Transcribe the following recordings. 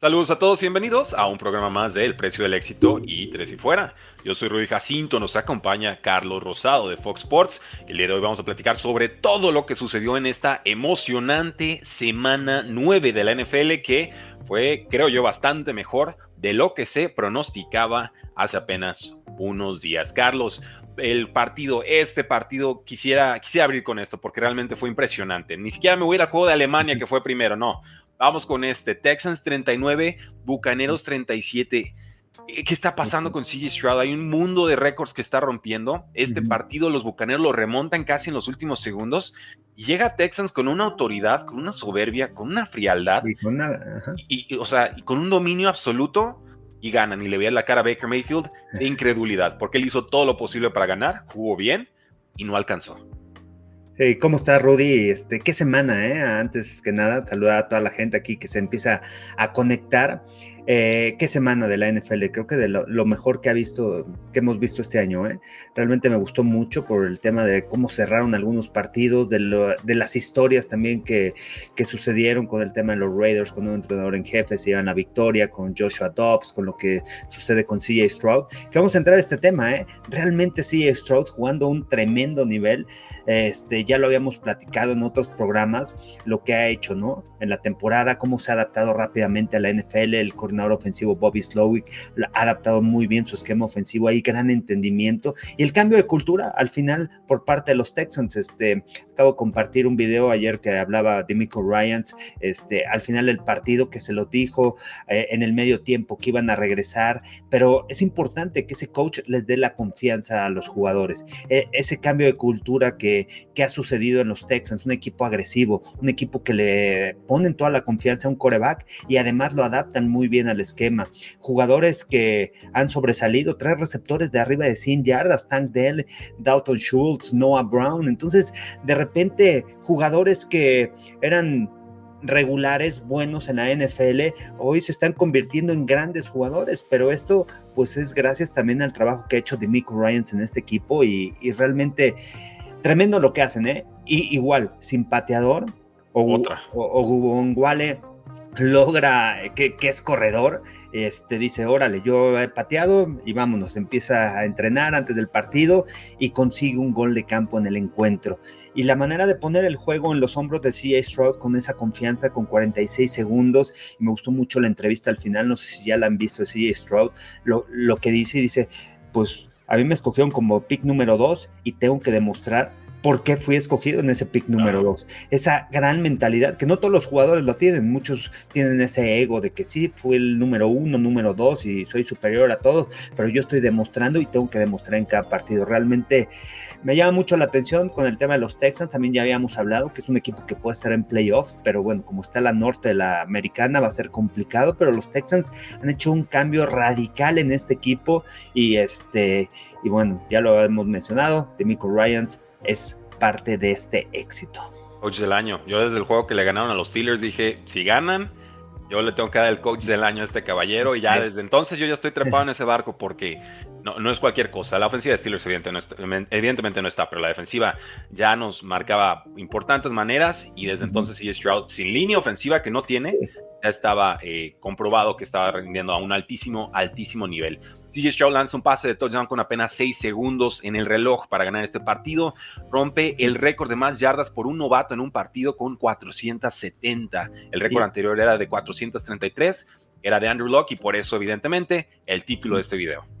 Saludos a todos y bienvenidos a un programa más de El Precio del Éxito y Tres y Fuera. Yo soy Rudy Jacinto, nos acompaña Carlos Rosado de Fox Sports. El día de hoy vamos a platicar sobre todo lo que sucedió en esta emocionante semana 9 de la NFL que fue, creo yo, bastante mejor de lo que se pronosticaba hace apenas unos días. Carlos, el partido, este partido, quisiera, quisiera abrir con esto porque realmente fue impresionante. Ni siquiera me voy a ir al juego de Alemania que fue primero, no. Vamos con este. Texans 39, Bucaneros 37. Eh, ¿Qué está pasando con CJ Stroud? Hay un mundo de récords que está rompiendo. Este partido los Bucaneros lo remontan casi en los últimos segundos. Y llega Texans con una autoridad, con una soberbia, con una frialdad. Y, o sea, con un dominio absoluto y ganan. Y le veía la cara a Baker Mayfield de incredulidad, porque él hizo todo lo posible para ganar, jugó bien y no alcanzó. ¿Cómo está Rudy? Este, qué semana, ¿eh? Antes que nada, saludar a toda la gente aquí que se empieza a conectar. Eh, qué semana de la NFL, creo que de lo, mejor que ha visto, que hemos visto este año. ¿eh? Realmente me gustó mucho por el tema de cómo cerraron algunos partidos, de, las historias también que, sucedieron con el tema de los Raiders, con un entrenador en jefe, se iban a victoria, con Joshua Dobbs, con lo que sucede con CJ Stroud. Que vamos a entrar a este tema, ¿eh? Realmente CJ Stroud jugando un tremendo nivel. Este, ya lo habíamos platicado en otros programas, lo que ha hecho, ¿no? En la temporada, cómo se ha adaptado rápidamente a la NFL, el coordinador ofensivo Bobby Slowick ha adaptado muy bien su esquema ofensivo, hay gran entendimiento y el cambio de cultura al final por parte de los Texans, este, acabo de compartir un video ayer que hablaba de Michael Ryans, este, al final del partido que se lo dijo eh, en el medio tiempo que iban a regresar, pero es importante que ese coach les dé la confianza a los jugadores, e, ese cambio de cultura que, que ha sucedido en los Texans, un equipo agresivo, un equipo que le ponen toda la confianza a un coreback y además lo adaptan muy bien al esquema. Jugadores que han sobresalido, tres receptores de arriba de 100 yardas, Tank Dell, Dalton Schultz, Noah Brown. Entonces, de repente, jugadores que eran regulares buenos en la NFL hoy se están convirtiendo en grandes jugadores, pero esto pues es gracias también al trabajo que ha hecho Demico Ryans en este equipo y, realmente tremendo lo que hacen, ¿eh? Y igual, sin pateador o, Otra. o, o logra que, es corredor, este, dice, órale, yo he pateado y vámonos, empieza a entrenar antes del partido y consigue un gol de campo en el encuentro. Y la manera de poner el juego en los hombros de CA Stroud con esa confianza, con 46 segundos, y me gustó mucho la entrevista al final, no sé si ya la han visto CA Stroud, lo, lo que dice, dice, pues a mí me escogieron como pick número 2 y tengo que demostrar por qué fui escogido en ese pick número dos. Esa gran mentalidad, que no todos los jugadores lo tienen, muchos tienen ese ego de que sí, fui el número uno, número dos y soy superior a todos, pero yo estoy demostrando y tengo que demostrar en cada partido. Realmente me llama mucho la atención con el tema de los Texans, también ya habíamos hablado que es un equipo que puede estar en playoffs, pero bueno, como está la norte de la americana va a ser complicado, pero los Texans han hecho un cambio radical en este equipo y este, y bueno, ya lo hemos mencionado, de Michael Ryans es parte de este éxito. Coach del año. Yo desde el juego que le ganaron a los Steelers dije, si ganan, yo le tengo que dar el coach del año a este caballero y ya desde entonces yo ya estoy trepado en ese barco porque no, no es cualquier cosa. La ofensiva de Steelers evidentemente no, está, pero la defensiva ya nos marcaba importantes maneras y desde entonces sí Stroud sin línea ofensiva que no tiene, ya estaba eh, comprobado que estaba rindiendo a un altísimo, altísimo nivel. CJ Stroud lanza un pase de touchdown con apenas 6 segundos en el reloj para ganar este partido. Rompe el récord de más yardas por un novato en un partido con 470. El récord anterior era de 433, era de Andrew Locke y por eso evidentemente el título de este video.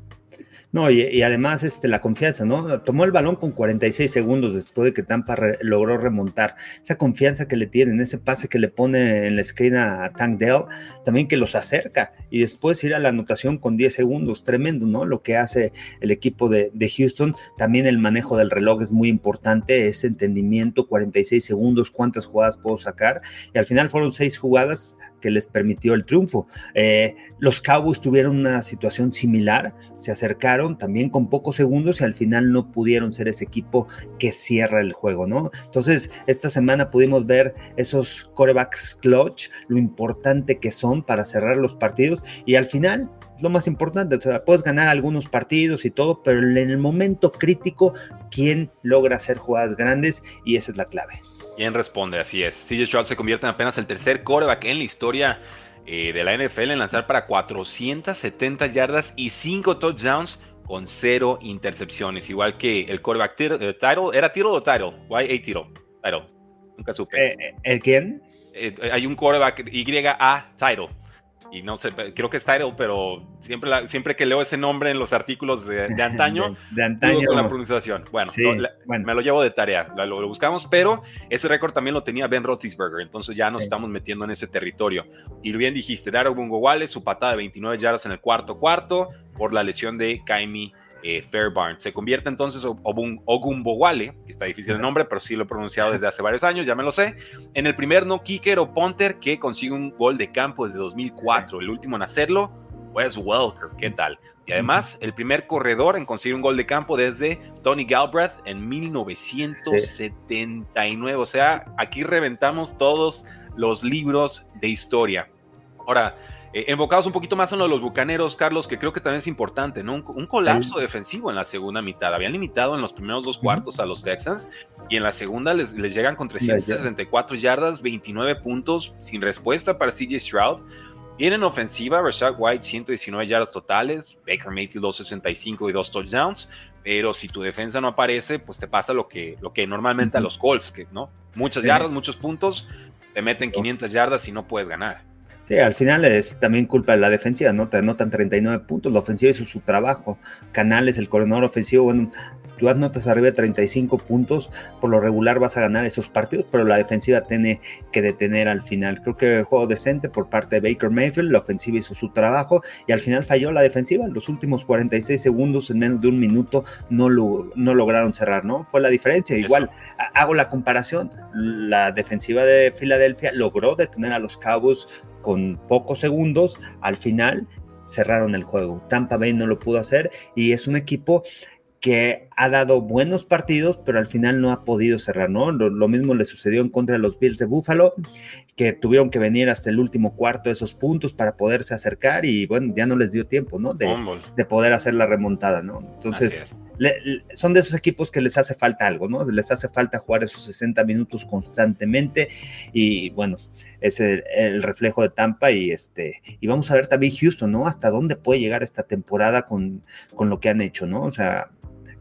No, y, además este, la confianza, ¿no? Tomó el balón con 46 segundos después de que Tampa logró remontar. Esa confianza que le tienen, ese pase que le pone en la esquina a Tank Dell, también que los acerca y después ir a la anotación con 10 segundos, tremendo, ¿no? Lo que hace el equipo de, de Houston. También el manejo del reloj es muy importante, ese entendimiento, 46 segundos, cuántas jugadas puedo sacar. Y al final fueron seis jugadas que les permitió el triunfo. Eh, los Cowboys tuvieron una situación similar, se acercaron también con pocos segundos y al final no pudieron ser ese equipo que cierra el juego, ¿no? Entonces, esta semana pudimos ver esos corebacks clutch, lo importante que son para cerrar los partidos y al final lo más importante, o sea, puedes ganar algunos partidos y todo, pero en el momento crítico, ¿quién logra hacer jugadas grandes? Y esa es la clave. ¿Quién responde? Así es. CJ Stroud se convierte en apenas el tercer coreback en la historia eh, de la NFL en lanzar para 470 yardas y 5 touchdowns con 0 intercepciones, igual que el quarterback title, ¿era title o title? Why a title? Title. Nunca supe. ¿El quién? hay un quarterback YA title y no sé, creo que es Title, pero siempre, siempre que leo ese nombre en los artículos de, antaño, de, antaño con la pronunciación. Bueno, me lo llevo de tarea, lo, buscamos, pero ese récord también lo tenía Ben Roethlisberger, entonces ya nos estamos metiendo en ese territorio. Y bien dijiste, Daryl Bungowale, su patada de 29 yardas en el cuarto cuarto por la lesión de Kaimi eh, Fairbarn. Se convierte entonces Ogumbowale, que está difícil el nombre, pero sí lo he pronunciado desde hace varios años, ya me lo sé, en el primer no kicker o punter que consigue un gol de campo desde 2004. El último en hacerlo, Wes Welker, ¿qué tal? Y además, el primer corredor en conseguir un gol de campo desde Tony Galbraith en 1979. O sea, aquí reventamos todos los libros de historia. Ahora, eh, enfocados un poquito más en lo de los bucaneros, Carlos, que creo que también es importante, ¿no? Un, colapso defensivo en la segunda mitad. Habían limitado en los primeros dos cuartos a los Texans y en la segunda les, llegan con 364 yardas, 29 puntos sin respuesta para CJ Stroud. Vienen ofensiva, Rashad White 119 yardas totales, Baker Mayfield 265 y dos touchdowns, pero si tu defensa no aparece, pues te pasa lo que, lo que normalmente a los Colts, que no, muchas yardas, muchos puntos, te meten 500 yardas y no puedes ganar. Sí, al final es también culpa de la defensiva, ¿no? Te anotan 39 puntos, la ofensiva hizo su trabajo. Canales, el coordinador ofensivo, bueno, tú notas arriba de 35 puntos, por lo regular vas a ganar esos partidos, pero la defensiva tiene que detener al final. Creo que juego decente por parte de Baker Mayfield, la ofensiva hizo su trabajo y al final falló la defensiva. En los últimos 46 segundos, en menos de un minuto, no, lo, no lograron cerrar, ¿no? Fue la diferencia. Igual, hago la comparación, la defensiva de Filadelfia logró detener a los Cowboys con pocos segundos, al final cerraron el juego. Tampa Bay no lo pudo hacer y es un equipo que ha dado buenos partidos, pero al final no ha podido cerrar, ¿no? Lo, mismo le sucedió en contra de los Bills de Buffalo, que tuvieron que venir hasta el último cuarto de esos puntos para poderse acercar y bueno, ya no les dio tiempo, ¿no? De, de poder hacer la remontada, ¿no? Entonces, son de esos equipos que les hace falta algo, ¿no? Les hace falta jugar esos 60 minutos constantemente y bueno, es el, reflejo de Tampa y este, y vamos a ver también Houston, ¿no? Hasta dónde puede llegar esta temporada con, con lo que han hecho, ¿no? O sea,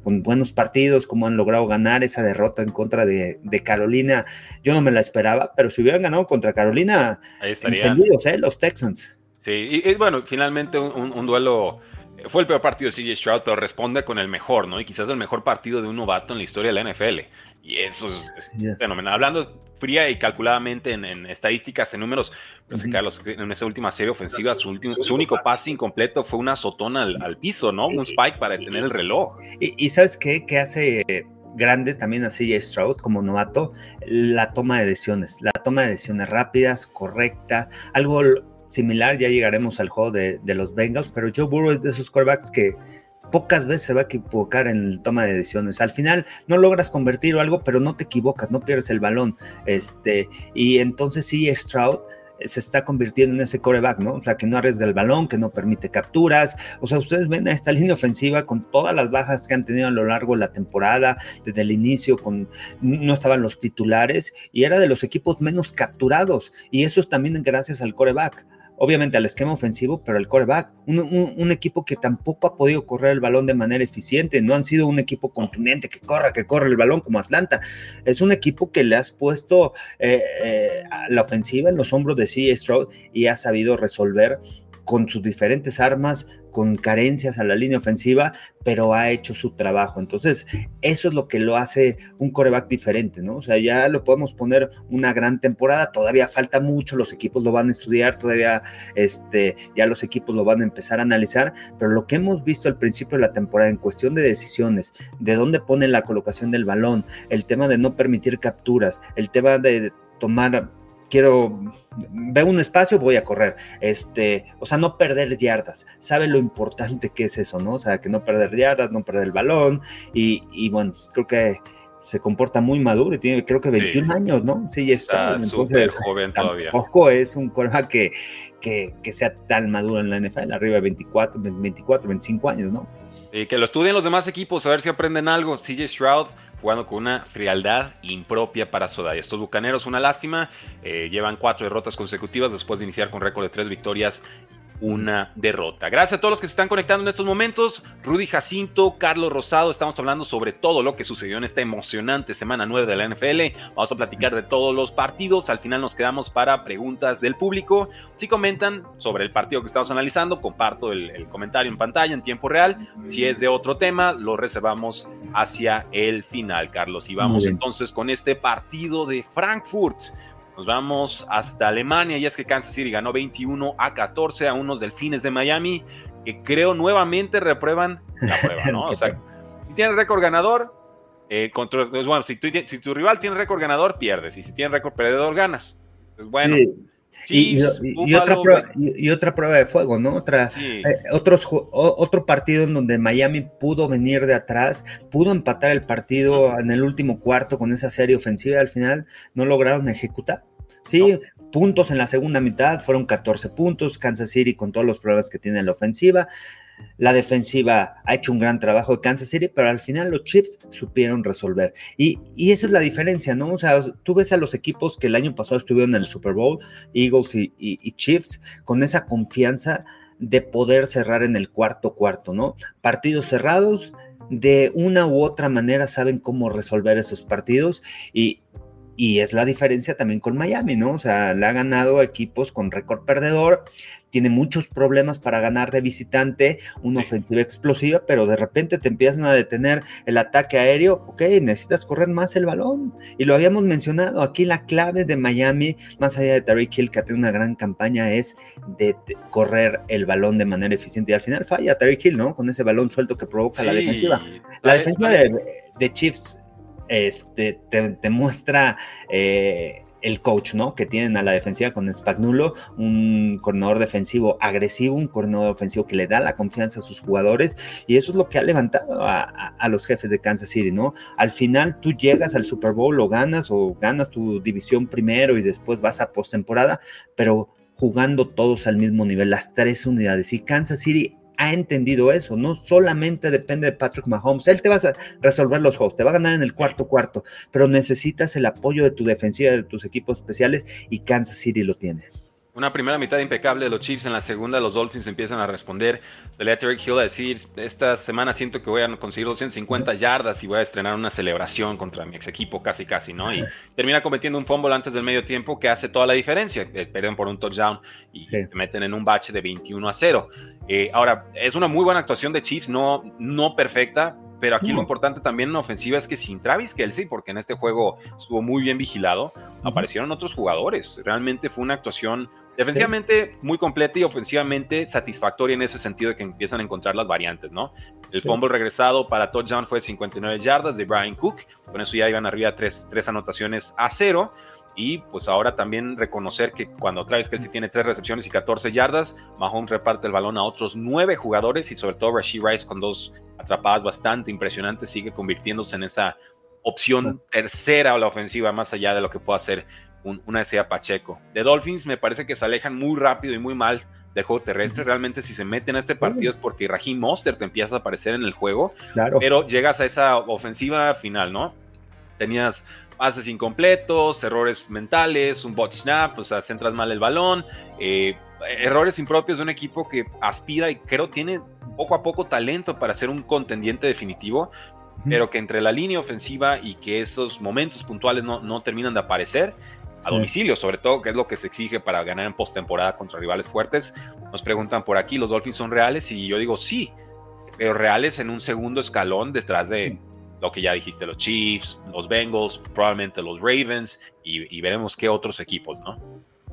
con buenos partidos, como han logrado ganar esa derrota en contra de, Carolina. Yo no me la esperaba, pero si hubieran ganado contra Carolina, Ahí estarían. ¿eh? Los Texans. Sí, y, bueno, finalmente un, duelo. Fue el peor partido de CJ Stroud, pero responde con el mejor, ¿no? Y quizás el mejor partido de un novato en la historia de la NFL. Y eso es, fenomenal. Hablando fría y calculadamente en, estadísticas, en números, pues, Carlos, en esa última serie ofensiva, su, último, su único pase incompleto fue una sotona al, piso, ¿no? Un spike para detener el reloj. Y, ¿sabes qué? Que hace grande también a CJ Stroud como novato, la toma de decisiones, la toma de decisiones rápidas, correcta, algo similar, ya llegaremos al juego de, los Bengals, pero Joe Burrow es de esos quarterbacks que pocas veces se va a equivocar en toma de decisiones. Al final no logras convertir o algo, pero no te equivocas, no pierdes el balón. Este, y entonces sí, Stroud se está convirtiendo en ese coreback, ¿no? O sea, que no arriesga el balón, que no permite capturas. O sea, ustedes ven a esta línea ofensiva con todas las bajas que han tenido a lo largo de la temporada, desde el inicio, con no estaban los titulares y era de los equipos menos capturados. Y eso es también gracias al coreback obviamente al esquema ofensivo, pero al coreback, un, equipo que tampoco ha podido correr el balón de manera eficiente, no han sido un equipo contundente que corra, que corre el balón como Atlanta, es un equipo que le has puesto eh, eh, la ofensiva en los hombros de C. Stroud y ha sabido resolver con sus diferentes armas, con carencias a la línea ofensiva, pero ha hecho su trabajo. Entonces, eso es lo que lo hace un coreback diferente, ¿no? O sea, ya lo podemos poner una gran temporada, todavía falta mucho, los equipos lo van a estudiar, todavía este, ya los equipos lo van a empezar a analizar, pero lo que hemos visto al principio de la temporada en cuestión de decisiones, de dónde pone la colocación del balón, el tema de no permitir capturas, el tema de tomar quiero, veo un espacio, voy a correr. Este, o sea, no perder yardas. Sabe lo importante que es eso, ¿no? O sea, que no perder yardas, no perder el balón. Y, bueno, creo que se comporta muy maduro y tiene, creo que 21 años, ¿no? Sí, está súper joven todavía. Tampoco es un coreback que, que, que, sea tan maduro en la NFL, arriba de 24, 24, 25 años, ¿no? Y que lo estudien los demás equipos, a ver si aprenden algo. CJ Stroud jugando con una frialdad impropia para Soda. Y estos bucaneros, una lástima, eh, llevan cuatro derrotas consecutivas después de iniciar con récord de tres victorias una derrota. Gracias a todos los que se están conectando en estos momentos. Rudy Jacinto, Carlos Rosado, estamos hablando sobre todo lo que sucedió en esta emocionante semana 9 de la NFL. Vamos a platicar de todos los partidos. Al final nos quedamos para preguntas del público. Si comentan sobre el partido que estamos analizando, comparto el, comentario en pantalla en tiempo real. Si es de otro tema, lo reservamos hacia el final, Carlos. Y vamos entonces con este partido de Frankfurt. Nos vamos hasta Alemania y es que Kansas City ganó 21 a 14 a unos delfines de Miami que creo nuevamente reprueban la prueba, ¿no? O sea, si tienes récord ganador, eh, contra, pues bueno, si tu, si tu, rival tiene récord ganador, pierdes. Y si tiene récord perdedor, ganas. Pues bueno. Y, otra prueba, y, otra prueba, de fuego, ¿no? Otra, eh, otros, otro partido en donde Miami pudo venir de atrás, pudo empatar el partido en el último cuarto con esa serie ofensiva al final no lograron ejecutar. Sí, puntos en la segunda mitad, fueron 14 puntos, Kansas City con todos los problemas que tiene la ofensiva. La defensiva ha hecho un gran trabajo de Kansas City, pero al final los Chiefs supieron resolver. Y, esa es la diferencia, ¿no? O sea, tú ves a los equipos que el año pasado estuvieron en el Super Bowl, Eagles y Chiefs, con esa confianza de poder cerrar en el cuarto cuarto, ¿no? Partidos cerrados, de una u otra manera saben cómo resolver esos partidos y, y es la diferencia también con Miami, ¿no? O sea, le ha ganado equipos con récord perdedor, tiene muchos problemas para ganar de visitante, una ofensiva explosiva, pero de repente te empiezan a detener el ataque aéreo, ok, necesitas correr más el balón. Y lo habíamos mencionado, aquí la clave de Miami, más allá de Tariq Hill, que tiene una gran campaña, es de, correr el balón de manera eficiente. Y al final falla Tariq Hill, ¿no? Con ese balón suelto que provoca la defensiva. La defensiva de, de Chiefs este, te, muestra eh, el coach, ¿no? Que tienen a la defensiva con Spagnuolo, un coordinador defensivo agresivo, un coordinador ofensivo que le da la confianza a sus jugadores y eso es lo que ha levantado a, los jefes de Kansas City, ¿no? Al final tú llegas al Super Bowl o ganas o ganas tu división primero y después vas a postemporada, pero jugando todos al mismo nivel, las tres unidades y Kansas City ha entendido eso, no solamente depende de Patrick Mahomes, él te va a resolver los juegos, te va a ganar en el cuarto cuarto, pero necesitas el apoyo de tu defensiva, de tus equipos especiales y Kansas City lo tiene. Una primera mitad impecable de los Chiefs, en la segunda los Dolphins empiezan a responder. Se le Terry Hill a decir, esta semana siento que voy a conseguir 250 yardas y voy a estrenar una celebración contra mi ex equipo, casi casi, ¿no? Y termina cometiendo un fumble antes del medio tiempo que hace toda la diferencia. Eh, pierden por un touchdown y se meten en un bache de 21 a 0. Eh, ahora, es una muy buena actuación de Chiefs, no, no perfecta, pero aquí lo importante también en ofensiva es que sin Travis Kelsey, porque en este juego estuvo muy bien vigilado, aparecieron otros jugadores. Realmente fue una actuación defensivamente muy completa y ofensivamente satisfactoria en ese sentido de que empiezan a encontrar las variantes, ¿no? El fumble regresado para touchdown fue 59 yardas de Brian Cook. Con eso ya iban arriba tres, tres anotaciones a cero. Y pues ahora también reconocer que cuando Travis Kelsey tiene tres recepciones y 14 yardas, Mahomes reparte el balón a otros nueve jugadores y sobre todo Rashid Rice con dos atrapadas bastante impresionantes sigue convirtiéndose en esa opción tercera a la ofensiva más allá de lo que pueda hacer una SEA Pacheco. De Dolphins me parece que se alejan muy rápido y muy mal del juego terrestre. Realmente si se meten a este partido es porque Raheem Monster te empieza a aparecer en el juego, pero llegas a esa ofensiva final, ¿no? Tenías pases incompletos, errores mentales, un bot snap, o sea, centras mal el balón, eh, errores impropios de un equipo que aspira y creo tiene poco a poco talento para ser un contendiente definitivo, pero que entre la línea ofensiva y que esos momentos puntuales no, no terminan de aparecer, a domicilio, sobre todo, que es lo que se exige para ganar en postemporada contra rivales fuertes. Nos preguntan por aquí, ¿los Dolphins son reales? Y yo digo sí, pero reales en un segundo escalón detrás de lo que ya dijiste, los Chiefs, los Bengals, probablemente los Ravens y, veremos qué otros equipos, ¿no?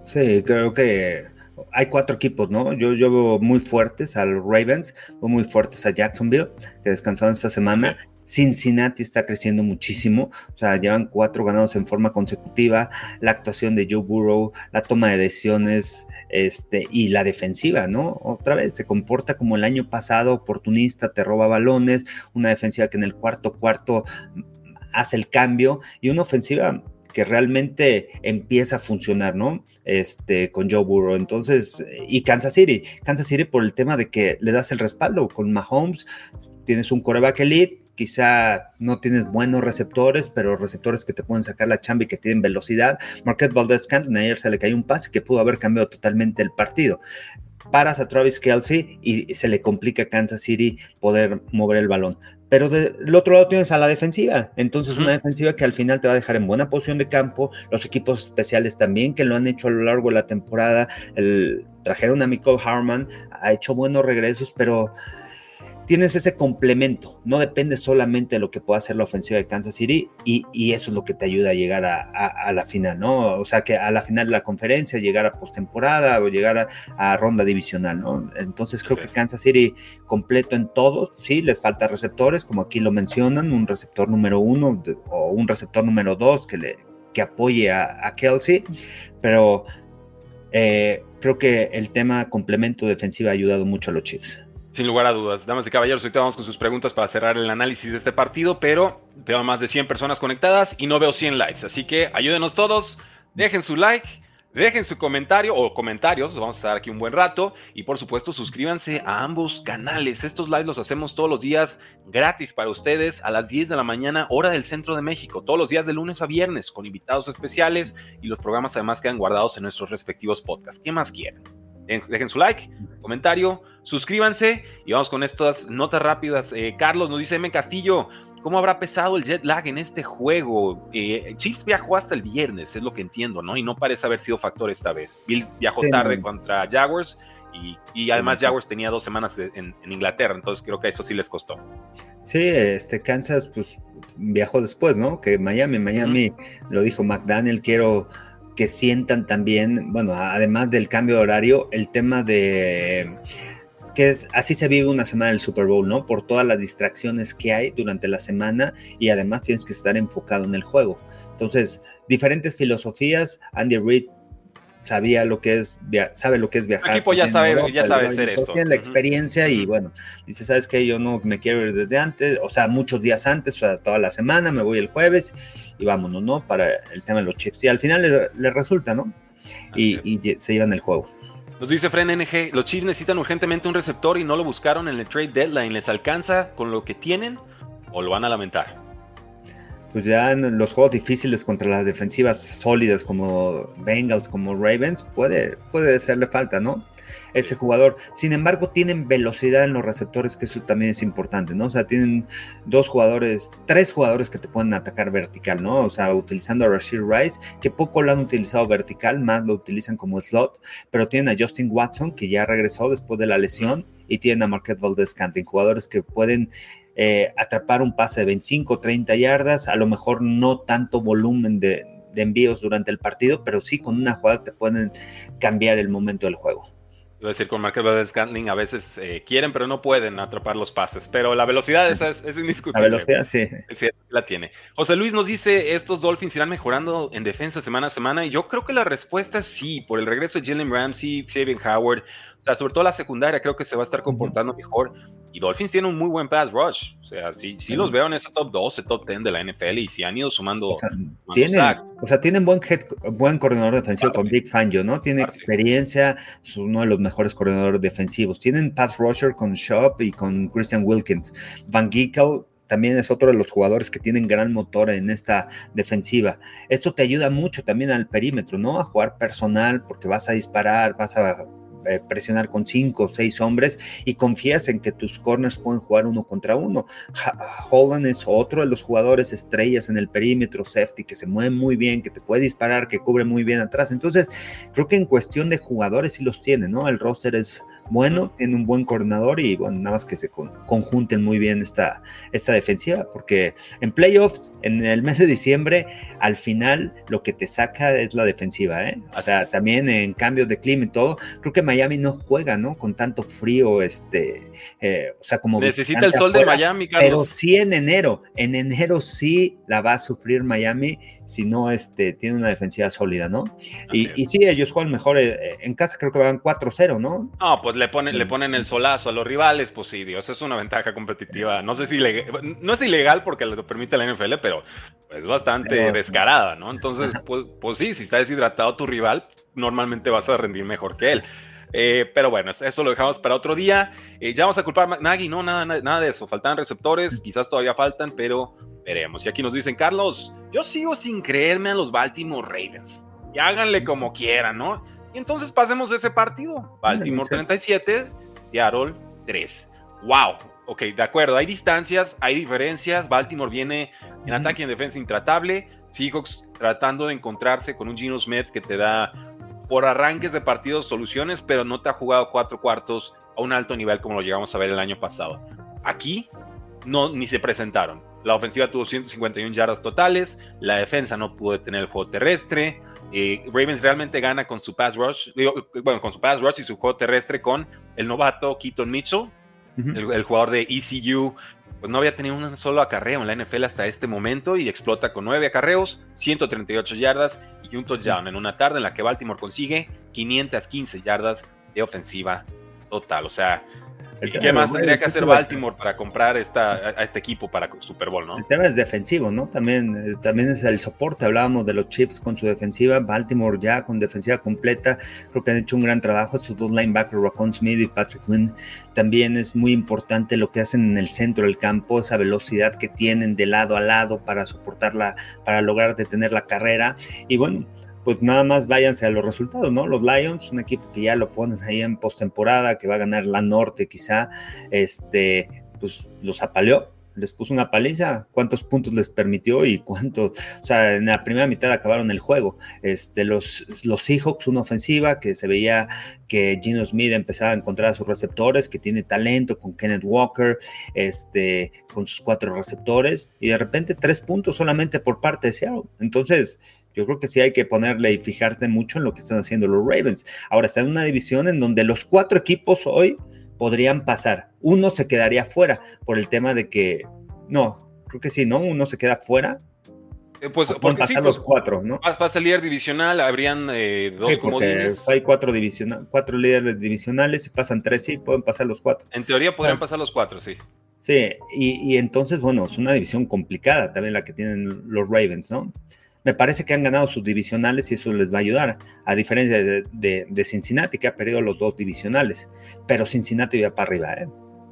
Sí, creo que hay cuatro equipos, ¿no? Yo, yo veo muy fuertes a los Ravens, veo muy fuertes a Jacksonville, que descansaron esta semana, Cincinnati está creciendo muchísimo, o sea, llevan cuatro ganados en forma consecutiva, la actuación de Joe Burrow, la toma de decisiones este, y la defensiva, ¿no? Otra vez se comporta como el año pasado, oportunista, te roba balones, una defensiva que en el cuarto cuarto hace el cambio y una ofensiva que realmente empieza a funcionar, ¿no? Este, con Joe Burrow. Entonces, y Kansas City, Kansas City por el tema de que le das el respaldo con Mahomes, tienes un coreback elite, quizá no tienes buenos receptores, pero receptores que te pueden sacar la chamba y que tienen velocidad. Marquette Valdez Canton ayer se le cayó un pase que pudo haber cambiado totalmente el partido paras a Travis Kelsey y se le complica a Kansas City poder mover el balón. Pero del otro lado tienes a la defensiva. Entonces, una defensiva que al final te va a dejar en buena posición de campo. Los equipos especiales también, que lo han hecho a lo largo de la temporada. El, trajeron a Michael Harman, ha hecho buenos regresos, pero tienes ese complemento, no depende solamente de lo que pueda hacer la ofensiva de Kansas City y, eso es lo que te ayuda a llegar a, la final, ¿no? O sea, que a la final de la conferencia, llegar a postemporada o llegar a, ronda divisional, ¿no? Entonces creo que Kansas City completo en todos, sí, les falta receptores, como aquí lo mencionan, un receptor número uno o un receptor número dos que, le, que apoye a, Kelsey, pero eh, creo que el tema complemento defensivo ha ayudado mucho a los Chiefs. Sin lugar a dudas. Damas y caballeros, ahorita vamos con sus preguntas para cerrar el análisis de este partido, pero veo a más de 100 personas conectadas y no veo 100 likes. Así que ayúdenos todos, dejen su like, dejen su comentario o comentarios, vamos a estar aquí un buen rato y por supuesto suscríbanse a ambos canales. Estos lives los hacemos todos los días gratis para ustedes a las 10 de la mañana, hora del centro de México, todos los días de lunes a viernes con invitados especiales y los programas además quedan guardados en nuestros respectivos podcasts. ¿Qué más quieren? Dejen su like, comentario, suscríbanse y vamos con estas notas rápidas. Eh, Carlos nos dice M. Castillo, ¿cómo habrá pesado el jet lag en este juego? Eh, Chiefs viajó hasta el viernes, es lo que entiendo, ¿no? Y no parece haber sido factor esta vez. Bills viajó tarde contra Jaguars y, además Jaguars tenía dos semanas en, Inglaterra, entonces creo que eso sí les costó. Sí, este Kansas pues viajó después, ¿no? Que Miami, Miami, lo dijo McDaniel, quiero que sientan también, bueno, además del cambio de horario, el tema de que es así se vive una semana del Super Bowl, ¿no? Por todas las distracciones que hay durante la semana y además tienes que estar enfocado en el juego. Entonces, diferentes filosofías. Andy Reid sabía lo que es, sabe lo que es viajar. El equipo ya sabe, ya sabe hacer esto. Tiene la experiencia y bueno, dice, ¿sabes qué? Yo no me quiero ir desde antes, o sea, muchos días antes, o sea, toda la semana, me voy el jueves y vámonos, ¿no? Para el tema de los Chiefs. Y al final le, resulta, ¿no? Y, y, se llevan el juego. Nos dice Fren NG, los Chiefs necesitan urgentemente un receptor y no lo buscaron en el trade deadline. ¿Les alcanza con lo que tienen o lo van a lamentar? Pues ya en los juegos difíciles contra las defensivas sólidas como Bengals, como Ravens, puede, puede hacerle falta, ¿no? Ese jugador. Sin embargo, tienen velocidad en los receptores, que eso también es importante, ¿no? O sea, tienen dos jugadores, tres jugadores que te pueden atacar vertical, ¿no? O sea, utilizando a Rashid Rice, que poco lo han utilizado vertical, más lo utilizan como slot, pero tienen a Justin Watson, que ya regresó después de la lesión, y tienen a Marquette Valdez Canting, jugadores que pueden eh, atrapar un pase de 25, 30 yardas, a lo mejor no tanto volumen de, envíos durante el partido, pero sí con una jugada te pueden cambiar el momento del juego. Iba a decir, con Market Valdes Scantling a veces eh, quieren, pero no pueden atrapar los pases. Pero la velocidad esa es, indiscutible. La velocidad, sí. La tiene. José Luis nos dice, ¿estos Dolphins irán mejorando en defensa semana a semana? Y yo creo que la respuesta es sí, por el regreso de Jalen Ramsey, Sabin Howard, o sea, sobre todo la secundaria creo que se va a estar comportando mejor. Y Dolphins tiene un muy buen pass rush. O sea, sí, sí los veo en ese top 12, top 10 de la NFL y si han ido sumando. O sea, tienen, o sea, tienen buen, buen coordinador defensivo con Big Fangio, ¿no? Tiene experiencia, es uno de los mejores coordinadores defensivos. Tienen pass rusher con Shop y con Christian Wilkins. Van Giekel también es otro de los jugadores que tienen gran motor en esta defensiva. Esto te ayuda mucho también al perímetro, ¿no? A jugar personal porque vas a disparar, vas a eh, presionar con cinco o seis hombres y confías en que tus corners pueden jugar uno contra uno. Holland es otro de los jugadores estrellas en el perímetro, safety, que se mueve muy bien, que te puede disparar, que cubre muy bien atrás. Entonces, creo que en cuestión de jugadores sí los tiene, ¿no? El roster es bueno, tiene un buen coordinador y bueno, nada más que se conjunten muy bien esta, esta defensiva, porque en playoffs, en el mes de diciembre, al final lo que te saca es la defensiva, ¿eh? O sea, también en cambios de clima y todo, creo que Miami no juega, ¿no? Con tanto frío, este, eh, o sea, como... Necesita el sol de Miami, Carlos. Pero sí en enero, en enero sí la va a sufrir Miami si no este, tiene una defensiva sólida, ¿no? Y, y, sí, ellos juegan mejor eh, en casa, creo que van 4-0, ¿no? No, pues le ponen, le ponen el solazo a los rivales, pues sí, Dios, es una ventaja competitiva. No sé si no es ilegal porque lo permite la NFL, pero es bastante descarada, ¿no? Entonces, pues, pues sí, si está deshidratado tu rival, normalmente vas a rendir mejor que él. Eh, pero bueno, eso lo dejamos para otro día. Eh, ya vamos a culpar a Nagy, no, nada, nada de eso. Faltan receptores, quizás todavía faltan, pero veremos. Y aquí nos dicen, Carlos, yo sigo sin creerme a los Baltimore Ravens. Y háganle como quieran, ¿no? Y entonces pasemos ese partido. Baltimore 37, Seattle 3. ¡Wow! Ok, de acuerdo, hay distancias, hay diferencias. Baltimore viene en ataque y en defensa intratable. Seahawks tratando de encontrarse con un Gino Smith que te da por arranques de partidos soluciones, pero no te ha jugado cuatro cuartos a un alto nivel como lo llegamos a ver el año pasado. Aquí no ni se presentaron. La ofensiva tuvo 151 yardas totales, la defensa no pudo detener el juego terrestre. Eh, Ravens realmente gana con su pass rush, bueno, con su pass rush y su juego terrestre con el novato Keaton Mitchell, el, jugador de ECU, pues no había tenido un solo acarreo en la NFL hasta este momento y explota con nueve acarreos, 138 yardas y un touchdown en una tarde en la que Baltimore consigue 515 yardas de ofensiva total. O sea, qué más tendría que hacer Baltimore para comprar esta, a este equipo para Super Bowl, no? El tema es defensivo, ¿no? También, eh, también es el soporte. Hablábamos de los Chiefs con su defensiva. Baltimore ya con defensiva completa. Creo que han hecho un gran trabajo. Sus dos linebackers, Raccoon Smith y Patrick Quinn. También es muy importante lo que hacen en el centro del campo, esa velocidad que tienen de lado a lado para soportarla, para lograr detener la carrera. Y bueno, pues nada más váyanse a los resultados, ¿no? Los Lions, un equipo que ya lo ponen ahí en postemporada, que va a ganar la norte quizá, este, pues los apaleó, les puso una paliza, cuántos puntos les permitió y cuántos, o sea, en la primera mitad acabaron el juego. Este, los, los Seahawks, una ofensiva que se veía que Gino Smith empezaba a encontrar a sus receptores, que tiene talento con Kenneth Walker, este, con sus cuatro receptores, y de repente tres puntos solamente por parte de Seattle. Entonces, yo creo que sí hay que ponerle y fijarte mucho en lo que están haciendo los Ravens. Ahora está en una división en donde los cuatro equipos hoy podrían pasar. Uno se quedaría fuera por el tema de que, no, creo que sí, ¿no? Uno se queda fuera. Eh, pues porque pasar los pues, cuatro, ¿no? Pasa el líder divisional, habrían eh, dos comodines. Hay cuatro, cuatro líderes divisionales, si pasan tres, sí, pueden pasar los cuatro. En teoría podrían pasar los cuatro, sí. Sí, y, y, entonces, bueno, es una división complicada también la que tienen los Ravens, ¿no? Me parece que han ganado sus divisionales y eso les va a ayudar, a diferencia de, Cincinnati, que ha perdido los dos divisionales. Pero Cincinnati va para arriba, ¿eh?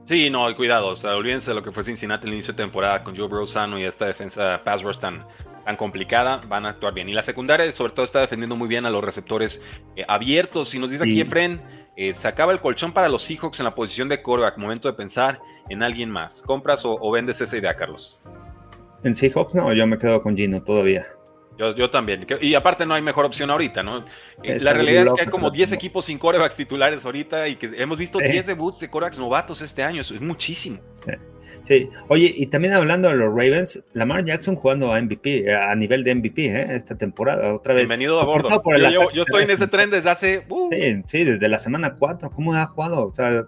Sí, no, cuidado, o sea, olvídense de lo que fue Cincinnati el inicio de temporada con Joe Brosano y esta defensa pass rush tan, tan complicada, van a actuar bien. Y la secundaria, sobre todo, está defendiendo muy bien a los receptores eh, abiertos. Y nos dice aquí Efren, eh, se acaba el colchón para los Seahawks en la posición de quarterback. Momento de pensar en alguien más. ¿Compras o, o vendes esa idea, Carlos? En Seahawks no, yo me quedo con Gino todavía. Yo, también. Y aparte no hay mejor opción ahorita, ¿no? La realidad es que hay como 10 equipos sin corebacks titulares ahorita y que hemos visto 10 debuts de corebacks novatos este año. Eso es muchísimo. Sí. Oye, y también hablando de los Ravens, Lamar Jackson jugando a MVP, eh, a nivel de MVP, ¿eh? esta temporada, otra vez. Bienvenido a bordo. Yo, estoy en ese tren desde hace... Uh. Sí, sí, desde la semana 4. ¿Cómo ha jugado? O sea,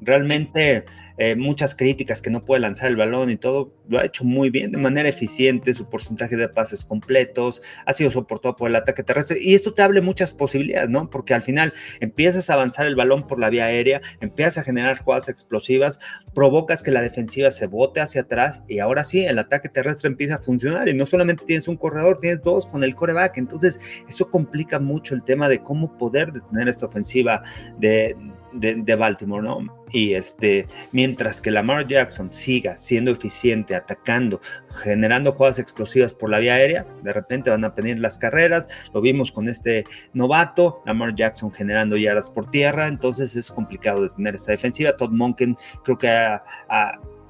realmente eh, muchas críticas que no puede lanzar el balón y todo, lo ha hecho muy bien, de manera eficiente, su porcentaje de pases completos, ha sido soportado por el ataque terrestre y esto te abre muchas posibilidades, ¿no? Porque al final empiezas a avanzar el balón por la vía aérea, empiezas a generar jugadas explosivas, provocas que la defensiva se bote hacia atrás y ahora sí, el ataque terrestre empieza a funcionar y no solamente tienes un corredor, tienes dos con el coreback, entonces eso complica mucho el tema de cómo poder detener esta ofensiva de de, Baltimore, ¿no? Y este, mientras que Lamar Jackson siga siendo eficiente, atacando, generando jugadas explosivas por la vía aérea, de repente van a venir las carreras, lo vimos con este novato, Lamar Jackson generando yardas por tierra, entonces es complicado de tener esta defensiva. Todd Monken creo que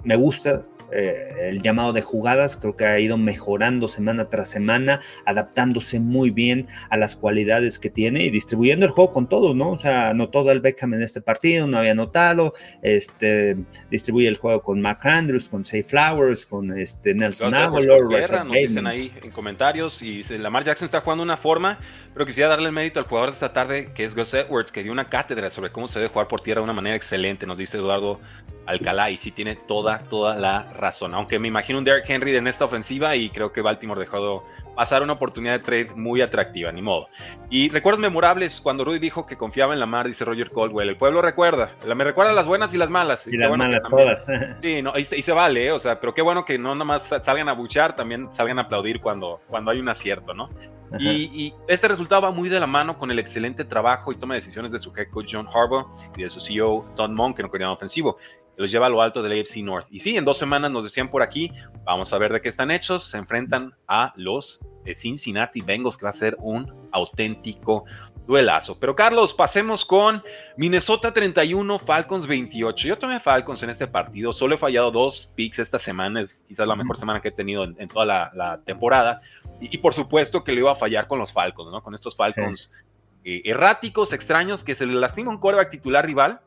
me gusta eh, el llamado de jugadas, creo que ha ido mejorando semana tras semana, adaptándose muy bien a las cualidades que tiene y distribuyendo el juego con todos, ¿no? O sea, anotó el Beckham en este partido, no había anotado, este, distribuye el juego con Mac Andrews, con Say Flowers, con este Nelson Aguilar, nos dicen ahí en comentarios, y Lamar Jackson está jugando una forma, pero quisiera darle el mérito al jugador de esta tarde, que es Gus Edwards, que dio una cátedra sobre cómo se debe jugar por tierra de una manera excelente, nos dice Eduardo Alcalá, y sí tiene toda, toda la razón. Aunque me imagino un Derrick Henry en esta ofensiva y creo que Baltimore dejó pasar una oportunidad de trade muy atractiva, ni modo. Y recuerdos memorables cuando Rudy dijo que confiaba en la mar, dice Roger Caldwell. El pueblo recuerda, me recuerda las buenas y las malas. Y, las malas todas. Sí, no, y, se vale, ¿eh? o sea, pero qué bueno que no nada más salgan a buchar, también salgan a aplaudir cuando, cuando hay un acierto, ¿no? Y, este resultado va muy de la mano con el excelente trabajo y toma de decisiones de su head coach John Harbaugh y de su CEO Todd Monk en el coordinador ofensivo. los lleva a lo alto del AFC North. Y sí, en dos semanas nos decían por aquí, vamos a ver de qué están hechos. Se enfrentan a los Cincinnati Bengals, que va a ser un auténtico duelazo. Pero Carlos, pasemos con Minnesota 31, Falcons 28. Yo tomé Falcons en este partido, solo he fallado dos picks esta semana, es quizás la mejor semana que he tenido en, toda la, temporada. Y, por supuesto que lo iba a fallar con los Falcons, ¿no? Con estos Falcons eh, erráticos, extraños, que se le lastima un coreback titular rival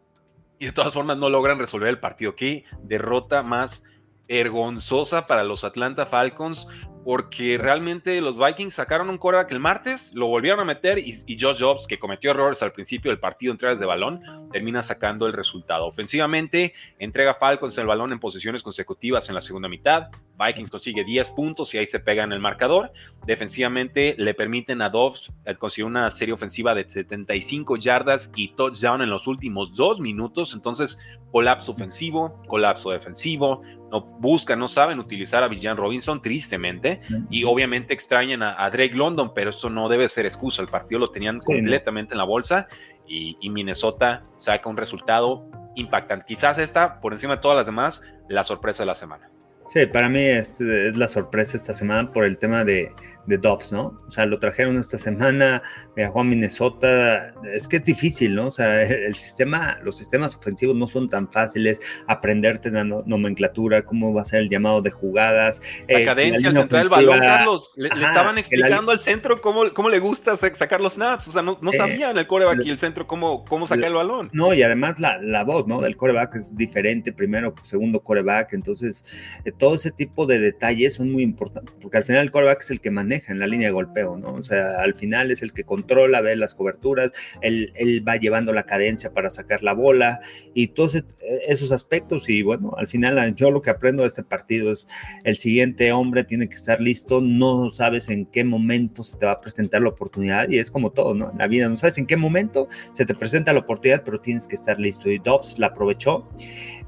y de todas formas no logran resolver el partido. Qué derrota más vergonzosa para los Atlanta Falcons porque realmente los Vikings sacaron un coreback el martes, lo volvieron a meter y, Josh Jobs, que cometió errores al principio del partido en entradas de balón, termina sacando el resultado. Ofensivamente, entrega Falcons el balón en posiciones consecutivas en la segunda mitad. Vikings consigue 10 puntos y ahí se pega en el marcador. Defensivamente le permiten a Dobbs conseguir una serie ofensiva de 75 yardas y touchdown en los últimos dos minutos. Entonces, colapso ofensivo, colapso defensivo. No buscan, no saben utilizar a Villan Robinson, tristemente. Y obviamente extrañan a, Drake London, pero esto no debe ser excusa. El partido lo tenían completamente en la bolsa y, y Minnesota saca un resultado impactante. Quizás esta, por encima de todas las demás, la sorpresa de la semana. Sí, para mí es, es, la sorpresa esta semana por el tema de, de Dobbs, ¿no? O sea, lo trajeron esta semana, viajó a Minnesota, es que es difícil, ¿no? O sea, el sistema, los sistemas ofensivos no son tan fáciles, aprenderte la nomenclatura, cómo va a ser el llamado de jugadas. La eh, cadencia centrar el balón, Carlos, le, estaban explicando al centro cómo, cómo le gusta sacar los snaps, o sea, no, no eh, sabían el coreback y el centro cómo, cómo sacar el balón. No, y además la, la voz, ¿no? Del coreback es diferente, primero, segundo coreback, entonces eh, todo ese tipo de detalles son muy importantes, porque al final el coreback es el que maneja en la línea de golpeo, ¿no? O sea, al final es el que controla, ve las coberturas, él, va llevando la cadencia para sacar la bola y todos e, esos aspectos. Y bueno, al final yo lo que aprendo de este partido es el siguiente hombre tiene que estar listo, no sabes en qué momento se te va a presentar la oportunidad y es como todo, ¿no? En la vida no sabes en qué momento se te presenta la oportunidad, pero tienes que estar listo. Y Dobbs la aprovechó.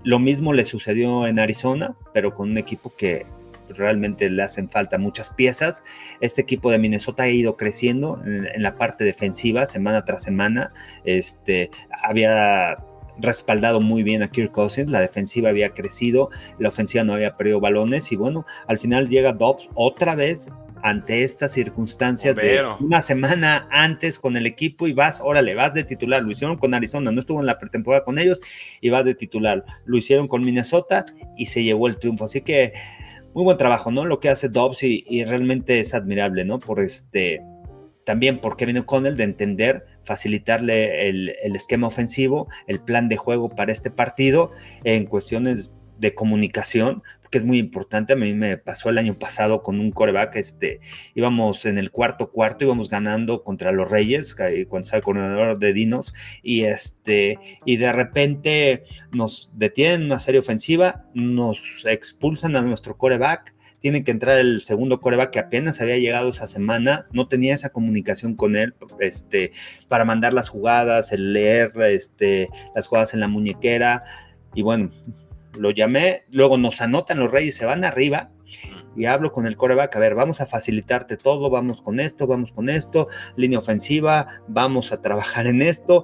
Lo mismo le sucedió en Arizona, pero con un equipo que realmente le hacen falta muchas piezas. Este equipo de Minnesota ha ido creciendo en, la parte defensiva semana tras semana. Este, había respaldado muy bien a Kirk Cousins, la defensiva había crecido, la ofensiva no había perdido balones y bueno, al final llega Dobbs otra vez ante esta circunstancia de una semana antes con el equipo y vas, órale, vas de titular. Lo hicieron con Arizona, no estuvo en la pretemporada con ellos y vas de titular. Lo hicieron con Minnesota y se llevó el triunfo. Así que muy buen trabajo, ¿no? Lo que hace Dobbs y, realmente es admirable, ¿no? Por este, también por Kevin O'Connell de entender, facilitarle el, el, esquema ofensivo, el plan de juego para este partido en cuestiones de comunicación, que es muy importante. A mí me pasó el año pasado con un coreback, este, íbamos en el cuarto cuarto, íbamos ganando contra los Reyes, cuando estaba el coordinador de Dinos, y este, y de repente nos detienen una serie ofensiva, nos expulsan a nuestro coreback, tiene que entrar el segundo coreback que apenas había llegado esa semana, no tenía esa comunicación con él, este, para mandar las jugadas, el leer, este, las jugadas en la muñequera, y bueno, lo llamé, luego nos anotan los Reyes, se van arriba y hablo con el coreback, a ver, vamos a facilitarte todo, vamos con esto, vamos con esto, línea ofensiva, vamos a trabajar en esto,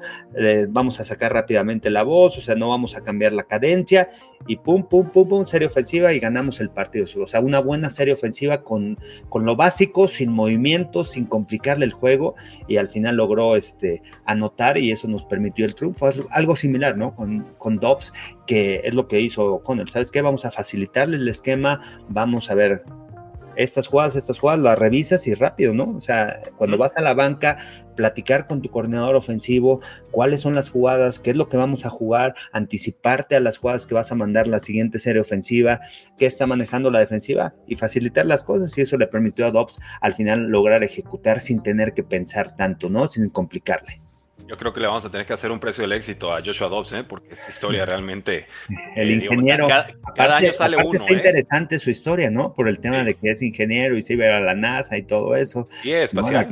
vamos a sacar rápidamente la voz, o sea, no vamos a cambiar la cadencia y pum, pum, pum, pum, serie ofensiva y ganamos el partido. O sea, una buena serie ofensiva con, con lo básico, sin movimiento, sin complicarle el juego y al final logró este, anotar y eso nos permitió el triunfo. Algo similar, ¿no? Con, con Dobbs, que es lo que hizo Connell. ¿Sabes qué? Vamos a facilitarle el esquema, vamos a ver estas jugadas, estas jugadas, las revisas y rápido, ¿no? O sea, cuando vas a la banca, platicar con tu coordinador ofensivo, cuáles son las jugadas, qué es lo que vamos a jugar, anticiparte a las jugadas que vas a mandar la siguiente serie ofensiva, qué está manejando la defensiva y facilitar las cosas y eso le permitió a Dobbs al final lograr ejecutar sin tener que pensar tanto, ¿no? Sin complicarle. Yo creo que le vamos a tener que hacer un precio del éxito a Joshua Dobbs, ¿eh? porque esta historia realmente. El eh, ingeniero. cada, año sale uno. Está ¿eh? interesante su historia, ¿no? Por el tema de que es ingeniero y se iba a la NASA y todo eso. Sí, espacial.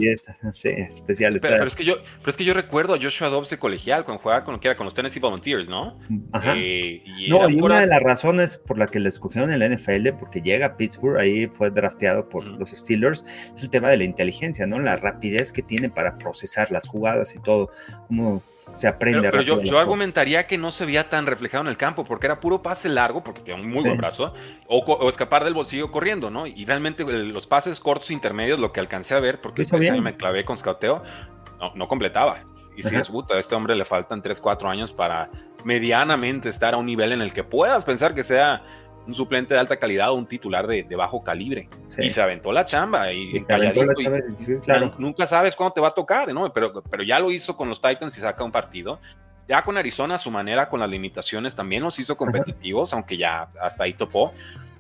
sí, especial. Pero, es que yo, pero es que yo recuerdo a Joshua Dobbs de colegial cuando jugaba con, con los Tennessee Volunteers, ¿no? Ajá. Eh, y no, y una de las razones por la que le escogieron en la NFL, porque llega a Pittsburgh, ahí fue drafteado por los Steelers, es el tema de la inteligencia, ¿no? La rapidez que tiene para procesar las jugadas y todo cómo se aprende. Pero, pero yo, argumentaría que no se veía tan reflejado en el campo, porque era puro pase largo, porque tenía un muy buen brazo, o, escapar del bolsillo corriendo, ¿no? Y realmente los pases cortos intermedios, lo que alcancé a ver, porque me clavé con scouteo, no, no completaba. Y si es puta, a este hombre le faltan 3, 4 años para medianamente estar a un nivel en el que puedas pensar que sea un suplente de alta calidad o un titular de, bajo calibre. Y se aventó la chamba y, nunca sabes cuándo te va a tocar, ¿no? Pero, pero ya lo hizo con los Titans y saca un partido. Ya con Arizona, a su manera, con las limitaciones, también los hizo competitivos, aunque ya hasta ahí topó.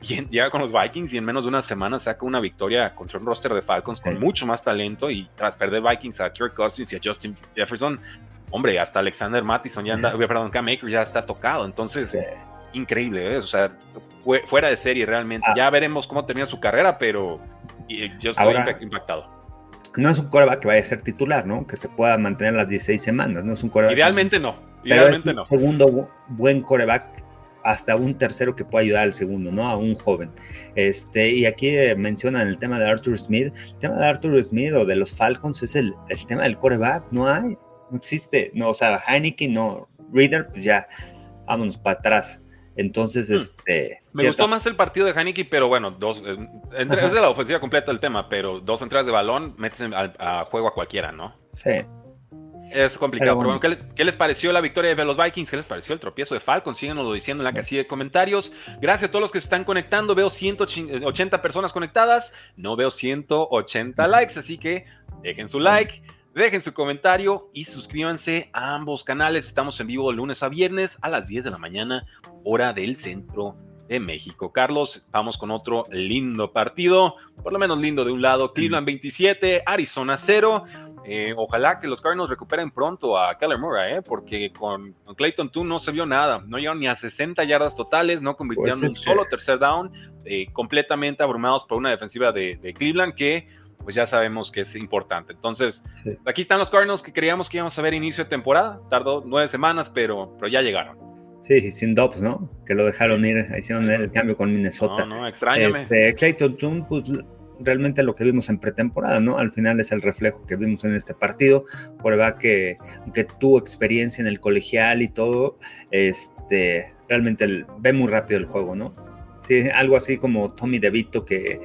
Y llega con los Vikings y en menos de una semana saca una victoria contra un roster de Falcons con mucho más talento. Y tras perder Vikings a Kirk Cousins y a Justin Jefferson, hombre, hasta Alexander Mattison ya anda, perdón, Cam Maker ya está tocado. Entonces, increíble, ¿eh? o sea, fuera de serie realmente. Ah. Ya veremos cómo termina su carrera, pero yo estoy impactado. No es un coreback que vaya a ser titular, ¿no? Que te pueda mantener las 16 semanas, no es un coreback. Idealmente no, idealmente no. segundo buen coreback hasta un tercero que pueda ayudar al segundo, ¿no? A un joven. Este, y aquí eh, mencionan el tema de Arthur Smith. El tema de Arthur Smith o de los Falcons es el, el tema del coreback, no hay, no existe. No, o sea, Heineken, no, Reader, pues ya, vámonos para atrás. Entonces, hmm. este. Me gustó más el partido de Haneke, pero bueno, dos. Eh, es de la ofensiva completa el tema, pero dos entradas de balón metes a, juego a cualquiera, ¿no? Sí. Es complicado. Pero, bueno, ¿qué, les, pareció la victoria de los Vikings? ¿Qué les pareció el tropiezo de Falcons? Síganoslo diciendo en la casilla de comentarios. Gracias a todos los que se están conectando. Veo 180 personas conectadas. No veo 180 likes, así que dejen su like. Dejen su comentario y suscríbanse a ambos canales. Estamos en vivo de lunes a viernes a las 10 de la mañana, hora del centro de México. Carlos, vamos con otro lindo partido, por lo menos lindo de un lado. Cleveland 27, Arizona 0. Eh, ojalá que los Cardinals recuperen pronto a Keller Murray, ¿eh? porque con, Clayton Toon no se vio nada. No llegaron ni a 60 yardas totales, no convirtieron pues un solo tercer down, eh, completamente abrumados por una defensiva de, de Cleveland que pues ya sabemos que es importante. Entonces, aquí están los Cardinals que creíamos que íbamos a ver inicio de temporada. Tardó nueve semanas, pero, pero ya llegaron. Sí, sin Dobbs, ¿no? Que lo dejaron ir, hicieron el cambio con Minnesota. No, no, extrañame. Este, Clayton Toon, pues realmente lo que vimos en pretemporada, ¿no? Al final es el reflejo que vimos en este partido. Por verdad que, aunque tuvo experiencia en el colegial y todo, este, realmente ve muy rápido el juego, ¿no? Sí, algo así como Tommy DeVito que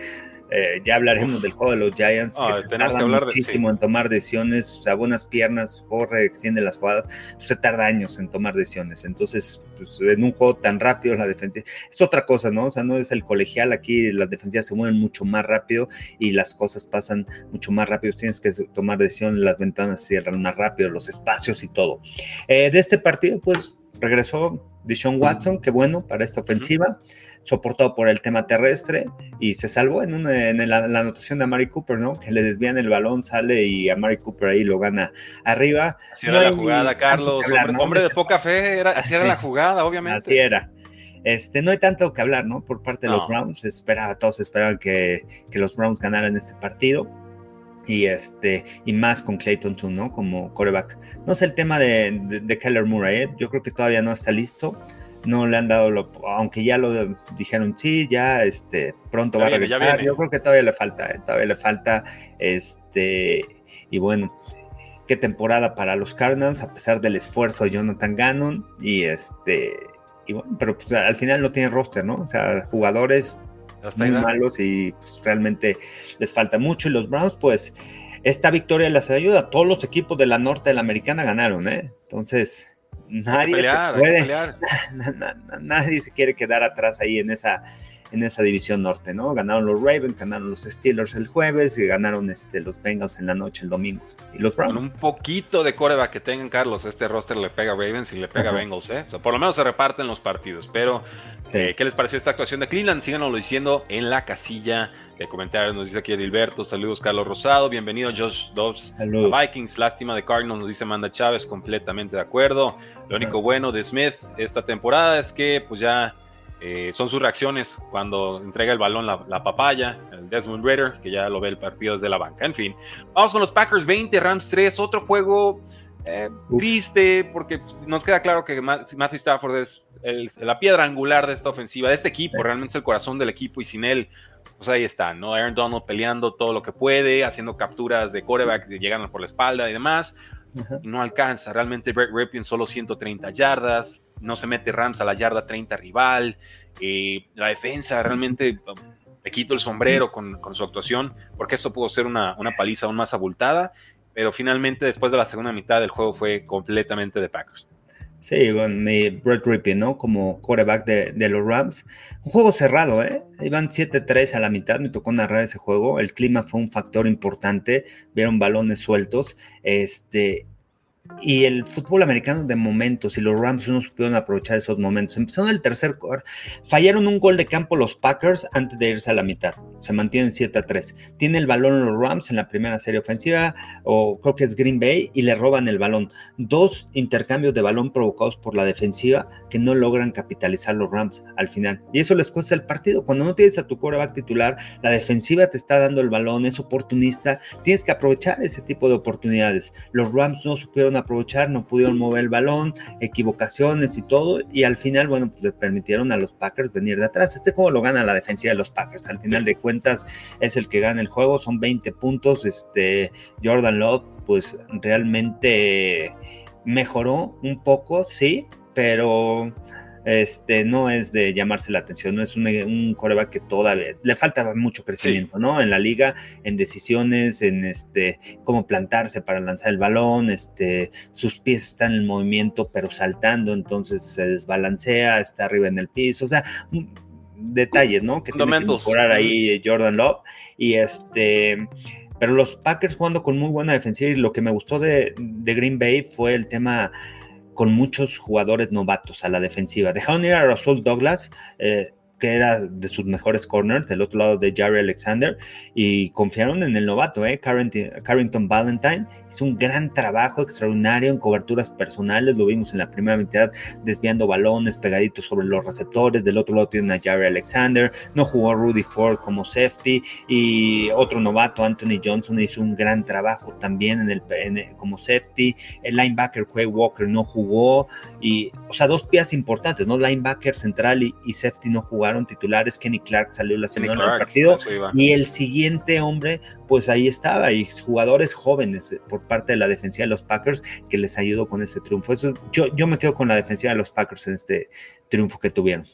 eh, ya hablaremos del juego de los Giants, que ah, se tarda muchísimo en tomar decisiones, o sea, buenas piernas, corre, extiende las jugadas, pues se tarda años en tomar decisiones. Entonces, pues en un juego tan rápido, la defensa es otra cosa, ¿no? O sea, no es el colegial, aquí las defensivas se mueven mucho más rápido y las cosas pasan mucho más rápido. Tienes que tomar decisiones, las ventanas cierran más rápido, los espacios y todo. Eh, de este partido, pues regresó Deshaun Watson, qué bueno para esta ofensiva soportado por el tema terrestre y se salvó en, una, en la, anotación de Amari Cooper, ¿no? Que le desvían el balón, sale y Amari Cooper ahí lo gana arriba. Así era la jugada, Carlos. hombre, de poca fe, era, así era la jugada, obviamente. Así era. Este, no hay tanto que hablar, ¿no? Por parte de los Browns. Esperaba, todos esperaban que, que, los Browns ganaran este partido. Y este, y más con Clayton Toon, ¿no? Como coreback. No sé el tema de, de, Keller Murray, ¿eh? Yo creo que todavía no está listo no le han dado lo, aunque ya lo dijeron, sí, ya este, pronto va a regresar. Yo creo que todavía le falta, eh, todavía le falta, este, y bueno, qué temporada para los Cardinals, a pesar del esfuerzo de Jonathan Gannon, y este, y bueno, pero pues al final no tiene roster, ¿no? O sea, jugadores muy malos y pues, realmente les falta mucho, y los Browns, pues, esta victoria les ayuda. Todos los equipos de la norte de la americana ganaron, ¿eh? Entonces, Nadie, se nadie se quiere quedar atrás ahí en esa, en esa división norte, ¿no? Ganaron los Ravens, ganaron los Steelers el jueves y ganaron este, los Bengals en la noche el domingo. Y los Con un poquito de coreback que tengan, Carlos, este roster le pega a Ravens y le pega a Bengals, ¿eh? O sea, por lo menos se reparten los partidos. Pero, eh, ¿qué les pareció esta actuación de Cleveland? Síganoslo diciendo en la casilla de comentarios. Nos dice aquí Edilberto, saludos Carlos Rosado, bienvenido Josh Dobbs Vikings, lástima de Cardinals, nos dice Manda Chávez, completamente de acuerdo. Lo único bueno de Smith esta temporada es que pues ya eh, son sus reacciones cuando entrega el balón la, papaya, el Desmond Ritter, que ya lo ve el partido desde la banca. En fin, vamos con los Packers 20, Rams 3, otro juego eh, triste porque nos queda claro que Matthew Stafford es la piedra angular de esta ofensiva, de este equipo, realmente es el corazón del equipo y sin él, pues ahí está, ¿no? Aaron Donald peleando todo lo que puede, haciendo capturas de coreback, llegando por la espalda y demás. no alcanza. Realmente Brett Ripien solo 130 yardas no se mete Rams a la yarda 30 rival. Eh, la defensa realmente me quito el sombrero con, su actuación, porque esto pudo ser una, paliza aún más abultada, pero finalmente después de la segunda mitad del juego fue completamente de Packers. Sí, con mi Brett Rippin, ¿no? Como quarterback de, los Rams. Un juego cerrado, ¿eh? Iban 7-3 a la mitad, me tocó narrar ese juego. El clima fue un factor importante, vieron balones sueltos. Este, y el fútbol americano de momentos y los Rams no supieron aprovechar esos momentos. Empezaron el tercer cuarto, fallaron un gol de campo los Packers antes de irse a la mitad. Se mantienen 7 a 3. Tiene el balón los Rams en la primera serie ofensiva, o creo que es Green Bay, y le roban el balón. Dos intercambios de balón provocados por la defensiva que no logran capitalizar los Rams al final. Y eso les cuesta el partido. Cuando no tienes a tu coreback titular, la defensiva te está dando el balón, es oportunista. Tienes que aprovechar ese tipo de oportunidades. Los Rams no supieron aprovechar, no pudieron mover el balón, equivocaciones y todo, y al final, bueno, pues le permitieron a los Packers venir de atrás. Este juego lo gana la defensiva de los Packers, al final de cuentas es el que gana el juego, son 20 puntos, este Jordan Love pues realmente mejoró un poco, sí, pero este, no es de llamarse la atención, no es un, un coreback que todavía le falta mucho crecimiento, ¿no? En la liga, en decisiones, en este, cómo plantarse para lanzar el balón, este, sus pies están en movimiento, pero saltando, entonces se desbalancea, está arriba en el piso, o sea, detalles, ¿no? Que tiene que mejorar ahí Jordan Love y este pero los Packers jugando con muy buena defensiva y lo que me gustó de, de Green Bay fue el tema con muchos jugadores novatos a la defensiva. Dejaron ir a Russell Douglas, eh, que era de sus mejores corners, del otro lado de Jerry Alexander, y confiaron en el novato, ¿eh? Carrington, Valentine. Hizo un gran trabajo extraordinario en coberturas personales, lo vimos en la primera mitad, desviando balones pegaditos sobre los receptores. Del otro lado tiene a Jerry Alexander, no jugó Rudy Ford como safety, y otro novato, Anthony Johnson, hizo un gran trabajo también en el, como safety. El linebacker Quay Walker no jugó, y, o sea, dos piezas importantes, ¿no? Linebacker central y, y safety no jugó titulares, Kenny Clark salió la semana del partido y el siguiente hombre, pues ahí estaba, y jugadores jóvenes eh, por parte de la defensiva de los Packers que les ayudó con ese triunfo. Eso, yo, yo me quedo con la defensiva de los Packers en este triunfo que tuvieron.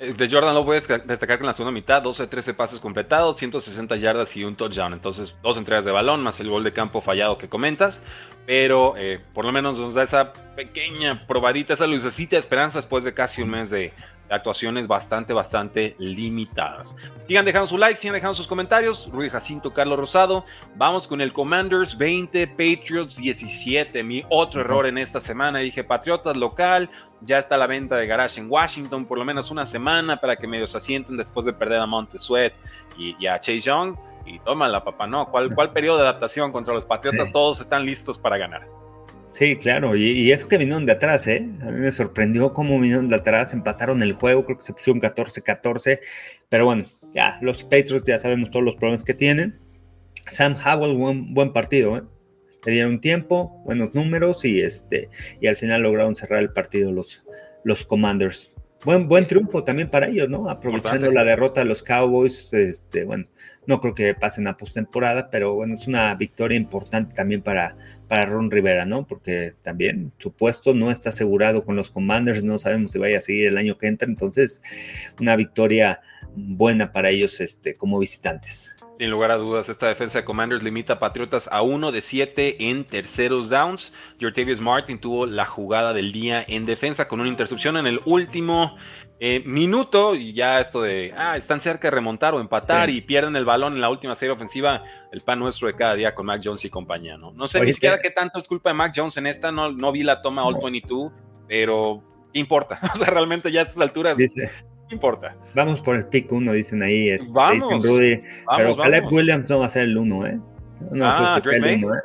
Eh, de Jordan lo puedes destacar que en la segunda mitad 12 13 pases completados, 160 yardas y un touchdown. Entonces, dos entregas de balón más el gol de campo fallado que comentas. Pero eh, por lo menos nos da esa pequeña probadita, esa lucecita de esperanza después de casi un mes de, actuaciones bastante, bastante limitadas. Sigan dejando su like, sigan dejando sus comentarios. Rudy Jacinto, Carlos Rosado. Vamos con el Commanders 20, Patriots 17. Mi otro error en esta semana. Dije Patriotas local. Ya está la venta de garage en Washington por lo menos una semana para que medio se asienten después de perder a Montesuet y, y a Chase Young. Y la papá, no. ¿Cuál, ¿Cuál periodo de adaptación contra los Patriotas? Todos están listos para ganar. Sí, claro, y, eso que vinieron de atrás, ¿eh? A mí me sorprendió cómo vinieron de atrás, empataron el juego, creo que se pusieron 14-14, pero bueno, ya, los Patriots ya sabemos todos los problemas que tienen. Sam Howell, buen, buen partido, ¿eh? Le dieron tiempo, buenos números y, este, y al final lograron cerrar el partido los, los Commanders. Buen, buen triunfo también para ellos, ¿no? Aprovechando la derrota de los Cowboys, este, bueno, no creo que pasen a postemporada, pero bueno, es una victoria importante también para, para Ron Rivera, ¿no? Porque también su puesto no está asegurado con los Commanders, no sabemos si vaya a seguir el año que entra, entonces una victoria buena para ellos este, como visitantes. Sin lugar a dudas, esta defensa de Commanders limita a Patriotas a uno de siete en terceros downs. Jortavius Martin tuvo la jugada del día en defensa con una intercepción en el último eh, minuto. Y ya esto de, ah, están cerca de remontar o empatar y pierden el balón en la última serie ofensiva. El pan nuestro de cada día con Mac Jones y compañía, ¿no? No sé ni siquiera qué tanto es culpa de Mac Jones en esta. No, no vi la toma All 22, pero ¿qué importa? o sea, realmente ya a estas alturas importa. Vamos por el pick 1, dicen ahí. Este, vamos, dicen Rudy, pero Caleb Williams no va a ser el 1, ¿eh? No, ah, Drake May. Uno, ¿eh?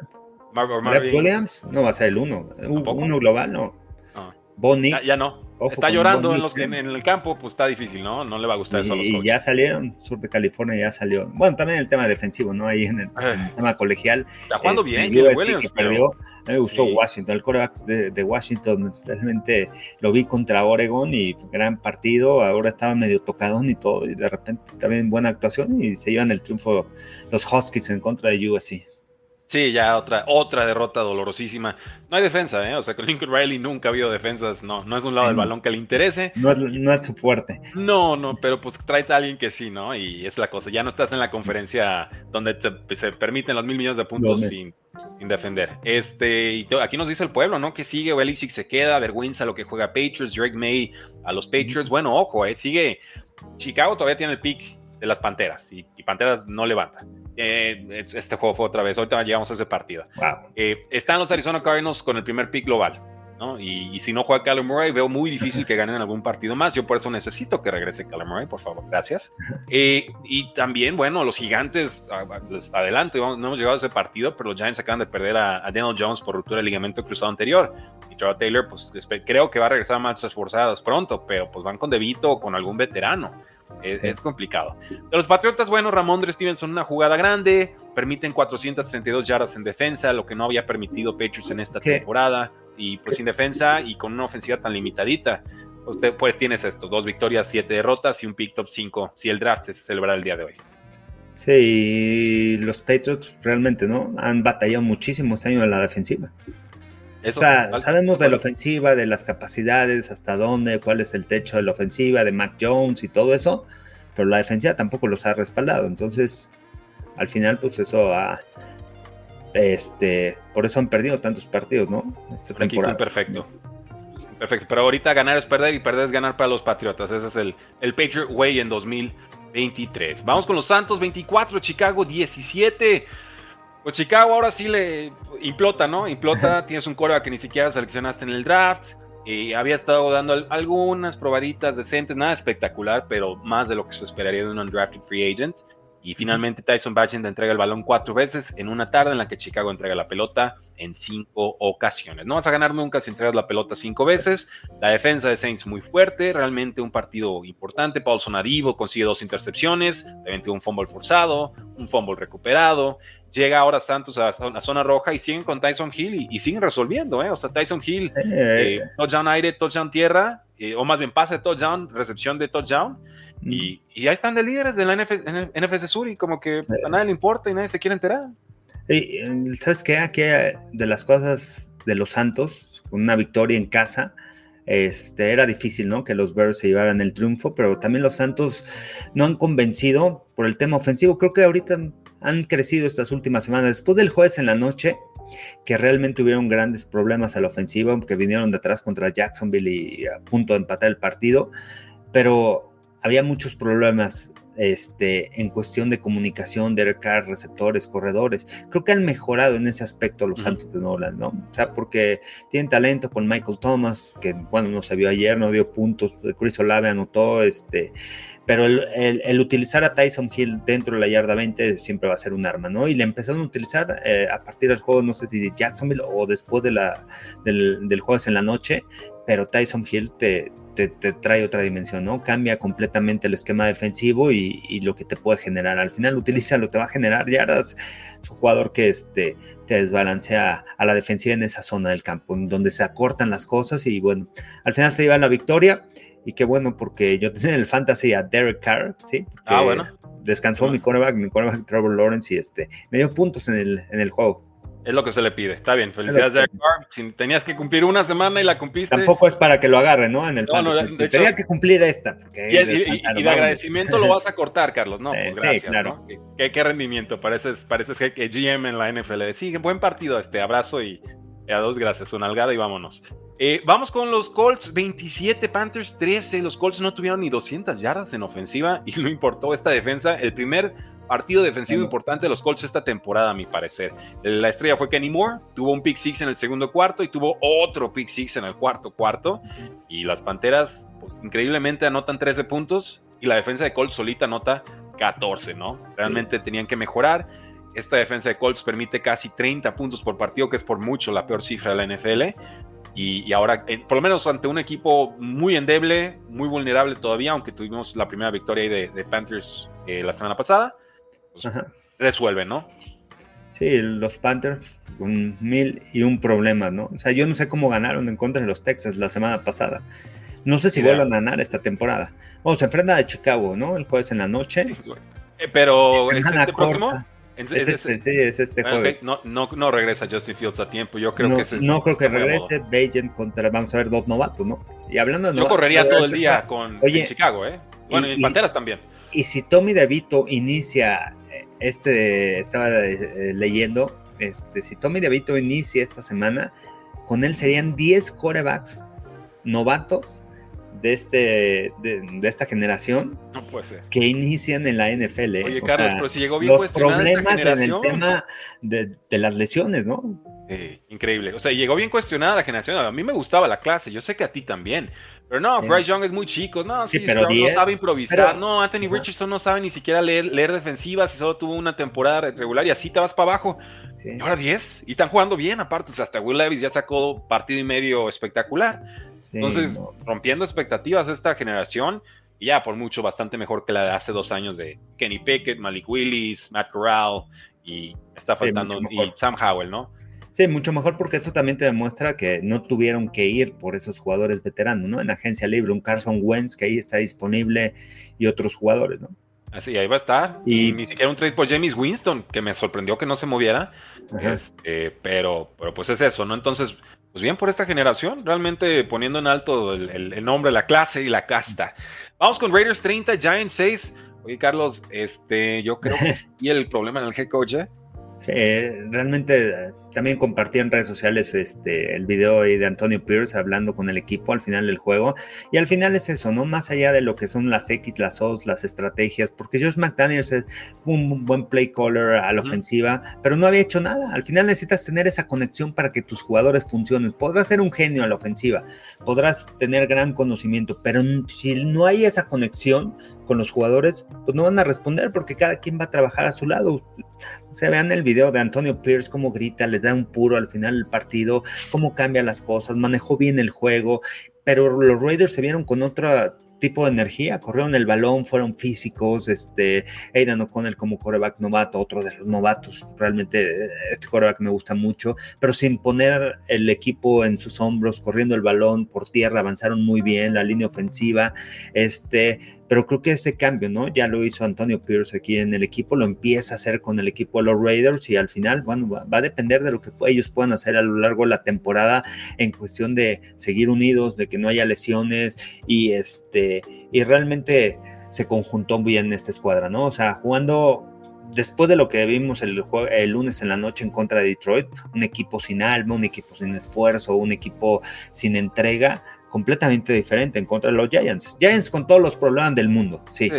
Caleb Williams no va a ser el 1. Uno global, no. Ah. Bonnie. ya no está llorando en, los, en, el campo, pues está difícil, ¿no? No le va a gustar eso a los Y ya salieron, sur de California ya salió. Bueno, también el tema defensivo, ¿no? Ahí en el, eh. tema colegial. Está jugando este, bien, que perdió. A mí me gustó Washington, el coreback de, de, Washington, realmente lo vi contra Oregon y gran partido, ahora estaba medio tocadón y todo, y de repente también buena actuación y se llevan el triunfo los Huskies en contra de USC. Sí, ya otra, otra derrota dolorosísima. No hay defensa, ¿eh? O sea, con Lincoln Riley nunca ha habido defensas. No, no es un lado del balón que le interese. No es, no es su fuerte. No, no, pero pues trae a alguien que sí, ¿no? Y es la cosa. Ya no estás en la conferencia donde se permiten los mil millones de puntos sin, sin, defender. Este, y aquí nos dice el pueblo, ¿no? Que sigue, Belichick se queda, vergüenza lo que juega Patriots, Drake May a los Patriots. Bueno, ojo, ¿eh? Sigue. Chicago todavía tiene el pick de las Panteras y, Panteras no levanta. Eh, este juego fue otra vez, ahorita llegamos a ese partido. Eh, están los Arizona Cardinals con el primer pick global. ¿no? Y, si no juega Callum Murray, veo muy difícil que ganen algún partido más. Yo por eso necesito que regrese Callum Murray, por favor, gracias. Eh, y también, bueno, los gigantes, pues, adelante, no hemos llegado a ese partido, pero los Giants acaban de perder a, Daniel Jones por ruptura del ligamento cruzado anterior. Y Trevor Taylor, pues creo que va a regresar a marchas forzadas pronto, pero pues van con Debito o con algún veterano. Es, complicado. De los Patriotas, bueno, Ramondre Stevenson, una jugada grande, permiten 432 yardas en defensa, lo que no había permitido Patriots en esta temporada. Y pues sin defensa y con una ofensiva tan limitadita, usted pues tienes esto, dos victorias, siete derrotas y un pick top 5, si el draft se celebra el día de hoy. Sí, los Patriots realmente, ¿no? Han batallado muchísimo este año en la defensiva sabemos de la ofensiva, de las capacidades, hasta dónde, cuál es el techo de la ofensiva, de Mac Jones y todo eso, pero la defensiva tampoco los ha respaldado. Entonces, al final, pues eso ha. Este, por eso han perdido tantos partidos, ¿no? Esta temporada. Perfecto. Perfecto. Pero ahorita ganar es perder y perder es ganar para los Patriotas. Ese es el, el Patriot Way en 2023. Vamos con los Santos 24, Chicago 17. Pues Chicago ahora sí le implota, ¿no? Implota, tienes un coreback que ni siquiera seleccionaste en el draft. Y había estado dando algunas probaditas decentes, nada espectacular, pero más de lo que se esperaría de un undrafted free agent. Y finalmente Tyson Bagent entrega el balón cuatro veces en una tarde en la que Chicago entrega la pelota en cinco ocasiones. No vas a ganar nunca si entregas la pelota cinco veces. La defensa de Saints muy fuerte, realmente un partido importante. Paulson Adivo consigue dos intercepciones, también un fumble forzado, un fumble recuperado. Llega ahora Santos a la zona roja y siguen con Tyson Hill y, siguen resolviendo, ¿eh? O sea, Tyson Hill, eh, touchdown aire, touchdown tierra, eh, o más bien pase touchdown, recepción de touchdown y, y, ahí están de líderes de la NFC Sur y como que a nadie le importa y nadie se quiere enterar. Y, ¿Sabes qué? Aquí de las cosas de los Santos, con una victoria en casa, este, era difícil, ¿no? Que los Bears se llevaran el triunfo, pero también los Santos no han convencido por el tema ofensivo. Creo que ahorita han crecido estas últimas semanas. Después del jueves en la noche, que realmente tuvieron grandes problemas a la ofensiva, que vinieron de atrás contra Jacksonville y a punto de empatar el partido, pero había muchos problemas este, en cuestión de comunicación, de Carr, receptores, corredores. Creo que han mejorado en ese aspecto los Santos de Nolan, ¿no? O sea, porque tienen talento con Michael Thomas, que bueno, no se vio ayer, no dio puntos, Chris Olave anotó, este, pero el, utilizar a Tyson Hill dentro de la yarda 20 siempre va a ser un arma, ¿no? Y le empezaron a utilizar eh, a partir del juego, no sé si de Jacksonville o después de la, del, del jueves en la noche, pero Tyson Hill te, te, trae otra dimensión, ¿no? Cambia completamente el esquema defensivo y, lo que te puede generar. Al final utiliza lo que va a generar yardas. Es un jugador que este, te desbalancea a la defensiva en esa zona del campo, donde se acortan las cosas y bueno, al final se lleva la victoria. Y qué bueno, porque yo tenía en el fantasy a Derek Carr, ¿sí? ah, bueno. Descansó mi cornerback, mi cornerback Trevor Lawrence y este, me dio puntos en el, en el juego. Es lo que se le pide. Está bien. Felicidades, Derek Carr. Si tenías que cumplir una semana y la cumpliste. Tampoco es para que lo agarre, ¿no? En el no, Tenía que cumplir esta. y, de agradecimiento lo vas a cortar, Carlos. No, pues gracias. Sí, claro. ¿Qué, rendimiento. Pareces, pareces que, GM en la NFL. Sí, buen partido. Este abrazo y a dos gracias. Una algada y vámonos. Eh, vamos con los Colts, 27, Panthers 13. Los Colts no tuvieron ni 200 yardas en ofensiva y no importó esta defensa. El primer partido defensivo importante de los Colts esta temporada, a mi parecer. La estrella fue Kenny Moore, tuvo un pick six en el segundo cuarto y tuvo otro pick six en el cuarto cuarto. Y las Panteras, pues increíblemente anotan 13 puntos y la defensa de Colts solita anota 14, ¿no? Realmente tenían que mejorar. Esta defensa de Colts permite casi 30 puntos por partido, que es por mucho la peor cifra de la NFL. Y, ahora, eh, por lo menos ante un equipo muy endeble, muy vulnerable todavía, aunque tuvimos la primera victoria de, Panthers eh, la semana pasada, pues, resuelven, ¿no? Sí, los Panthers con mil y un problema, ¿no? O sea, yo no sé cómo ganaron en contra de los Texas la semana pasada. No sé si vuelvan a ganar esta temporada. Vamos, se enfrenta a Chicago, ¿no? El jueves en la noche. Eh, pero, ¿es este próximo? Es, este, sí, es este ah, jueves. No, no, no, regresa Justin Fields a tiempo. Yo creo que ese No creo que regrese. Bajan contra, vamos a ver, dos novatos, ¿no? Y hablando de Yo correría todo el día con Chicago, ¿eh? Bueno, y, en Panteras también. Y si Tommy DeVito inicia, eh, este, estaba eh, leyendo, este, si Tommy DeVito inicia esta semana, con él serían 10 corebacks novatos de, este, de, esta generación que inician en la NFL. Oye, Carlos, pero si llegó bien los problemas en el tema de, las lesiones, ¿no? increíble. O sea, llegó bien cuestionada la generación. A mí me gustaba la clase, yo sé que a ti también. Pero no, Bryce Young es muy chico. No, sí, pero no sabe improvisar. no, Anthony Richardson no sabe ni siquiera leer, leer defensivas y solo tuvo una temporada regular y así te vas para abajo. Y ahora 10. Y están jugando bien, aparte. O sea, hasta Will Levis ya sacó partido y medio espectacular. Entonces, rompiendo expectativas esta generación. Y ya por mucho bastante mejor que la de hace dos años de Kenny Pickett, Malik Willis, Matt Corral y está faltando y Sam Howell, ¿no? Sí, mucho mejor porque esto también te demuestra que no tuvieron que ir por esos jugadores veteranos, ¿no? En agencia libre, un Carson Wentz que ahí está disponible y otros jugadores, ¿no? Así, ahí va a estar. Y ni siquiera un trade por James Winston, que me sorprendió que no se moviera. Este, pero, pero pues es eso, ¿no? Entonces, pues bien por esta generación, realmente poniendo en alto el, nombre, la clase y la casta. Vamos con Raiders 30, Giants 6. Oye, Carlos, este, yo creo que y el problema en el head coach, ¿eh? Realmente eh, también compartí en redes sociales este, el video de Antonio Pierce hablando con el equipo al final del juego. Y al final es eso, ¿no? Más allá de lo que son las X, las O's, las estrategias, porque Josh McDaniels es un buen play caller a la ofensiva, pero no había hecho nada. Al final necesitas tener esa conexión para que tus jugadores funcionen. Podrás ser un genio a la ofensiva, podrás tener gran conocimiento, pero si no hay esa conexión, con los jugadores, pues no van a responder porque cada quien va a trabajar a su lado. Se vean el video de Antonio Pierce, cómo grita, les da un puro al final del partido, cómo cambia las cosas, manejó bien el juego, pero los Raiders se vieron con otra tipo de energía, corrieron el balón, fueron físicos, este, Aidan O'Connell como coreback novato, otro de los novatos, realmente este coreback me gusta mucho, pero sin poner el equipo en sus hombros, corriendo el balón por tierra, avanzaron muy bien, la línea ofensiva, este, pero creo que ese cambio, ¿no? Ya lo hizo Antonio Pierce aquí en el equipo, lo empieza a hacer con el equipo de los Raiders y al final, bueno, va, a depender de lo que ellos puedan hacer a lo largo de la temporada en cuestión de seguir unidos, de que no haya lesiones y este, y realmente se conjuntó bien esta escuadra, ¿no? O sea, jugando después de lo que vimos el, el, lunes en la noche en contra de Detroit, un equipo sin alma, un equipo sin esfuerzo, un equipo sin entrega, completamente diferente en contra de los Giants. Giants con todos los problemas del mundo, sí.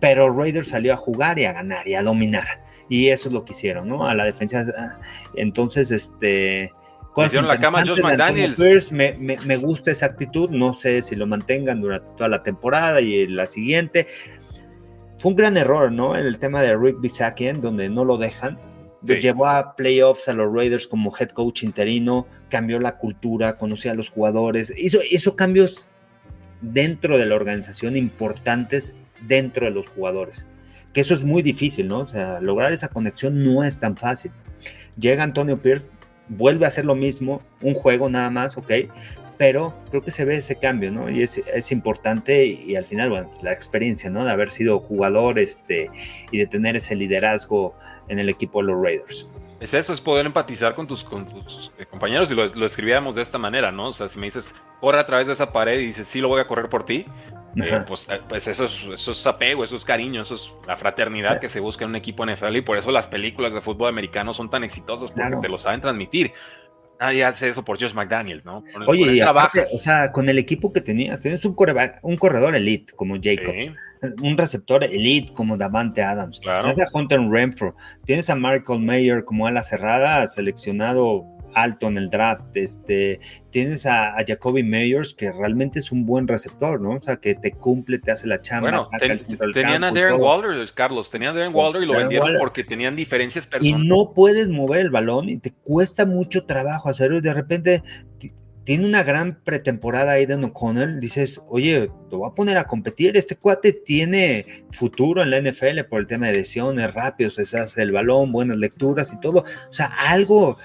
Pero Raiders salió a jugar y a ganar y a dominar. Y eso es lo que hicieron, ¿no? A la defensa. Ah, entonces, este. la cama Josh McDaniels. Me, me, gusta esa actitud. No sé si lo mantengan durante toda la temporada y la siguiente. Fue un gran error, ¿no? En el tema de Rick Bisakian, donde no lo dejan. Llevó a playoffs a los Raiders como head coach interino, cambió la cultura, conocía a los jugadores, hizo, hizo cambios dentro de la organización importantes dentro de los jugadores. Que eso es muy difícil, ¿no? O sea, lograr esa conexión no es tan fácil. Llega Antonio Pierce, vuelve a hacer lo mismo, un juego nada más, ok, pero creo que se ve ese cambio, ¿no? Y es, es importante y, al final, bueno, la experiencia, ¿no? De haber sido jugador este, y de tener ese liderazgo en el equipo de los Raiders. Es eso, es poder empatizar con tus, con tus eh, compañeros y lo, lo, escribíamos de esta manera, ¿no? O sea, si me dices, corre a través de esa pared y dices, sí, lo voy a correr por ti, eh, pues, eh, pues, eso, es, eso es apego, eso es cariño, eso es la fraternidad que se busca en un equipo NFL y por eso las películas de fútbol americano son tan exitosas porque te lo saben transmitir. Nadie hace eso por Josh McDaniels, ¿no? Oye, y aparte, o sea, con el equipo que tenías, tienes un, un corredor elite como Jacobs, un receptor elite como Davante Adams, tienes a Hunter Renfro, tienes a Michael Mayer como ala cerrada, seleccionado alto en el draft. Este, tienes a, Jacoby Meyers, que realmente es un buen receptor, ¿no? O sea, que te cumple, te hace la chamba. Bueno, tenían a Darren Waller, Carlos, tenían a Darren Waller y lo vendieron porque tenían diferencias personales. Y no puedes mover el balón y te cuesta mucho trabajo hacerlo y de repente tiene una gran pretemporada ahí de O'Connell, dices, oye, lo voy a poner a competir, este cuate tiene futuro en la NFL por el tema de lesiones rápidos, se hace el balón, buenas lecturas y todo, o sea, algo,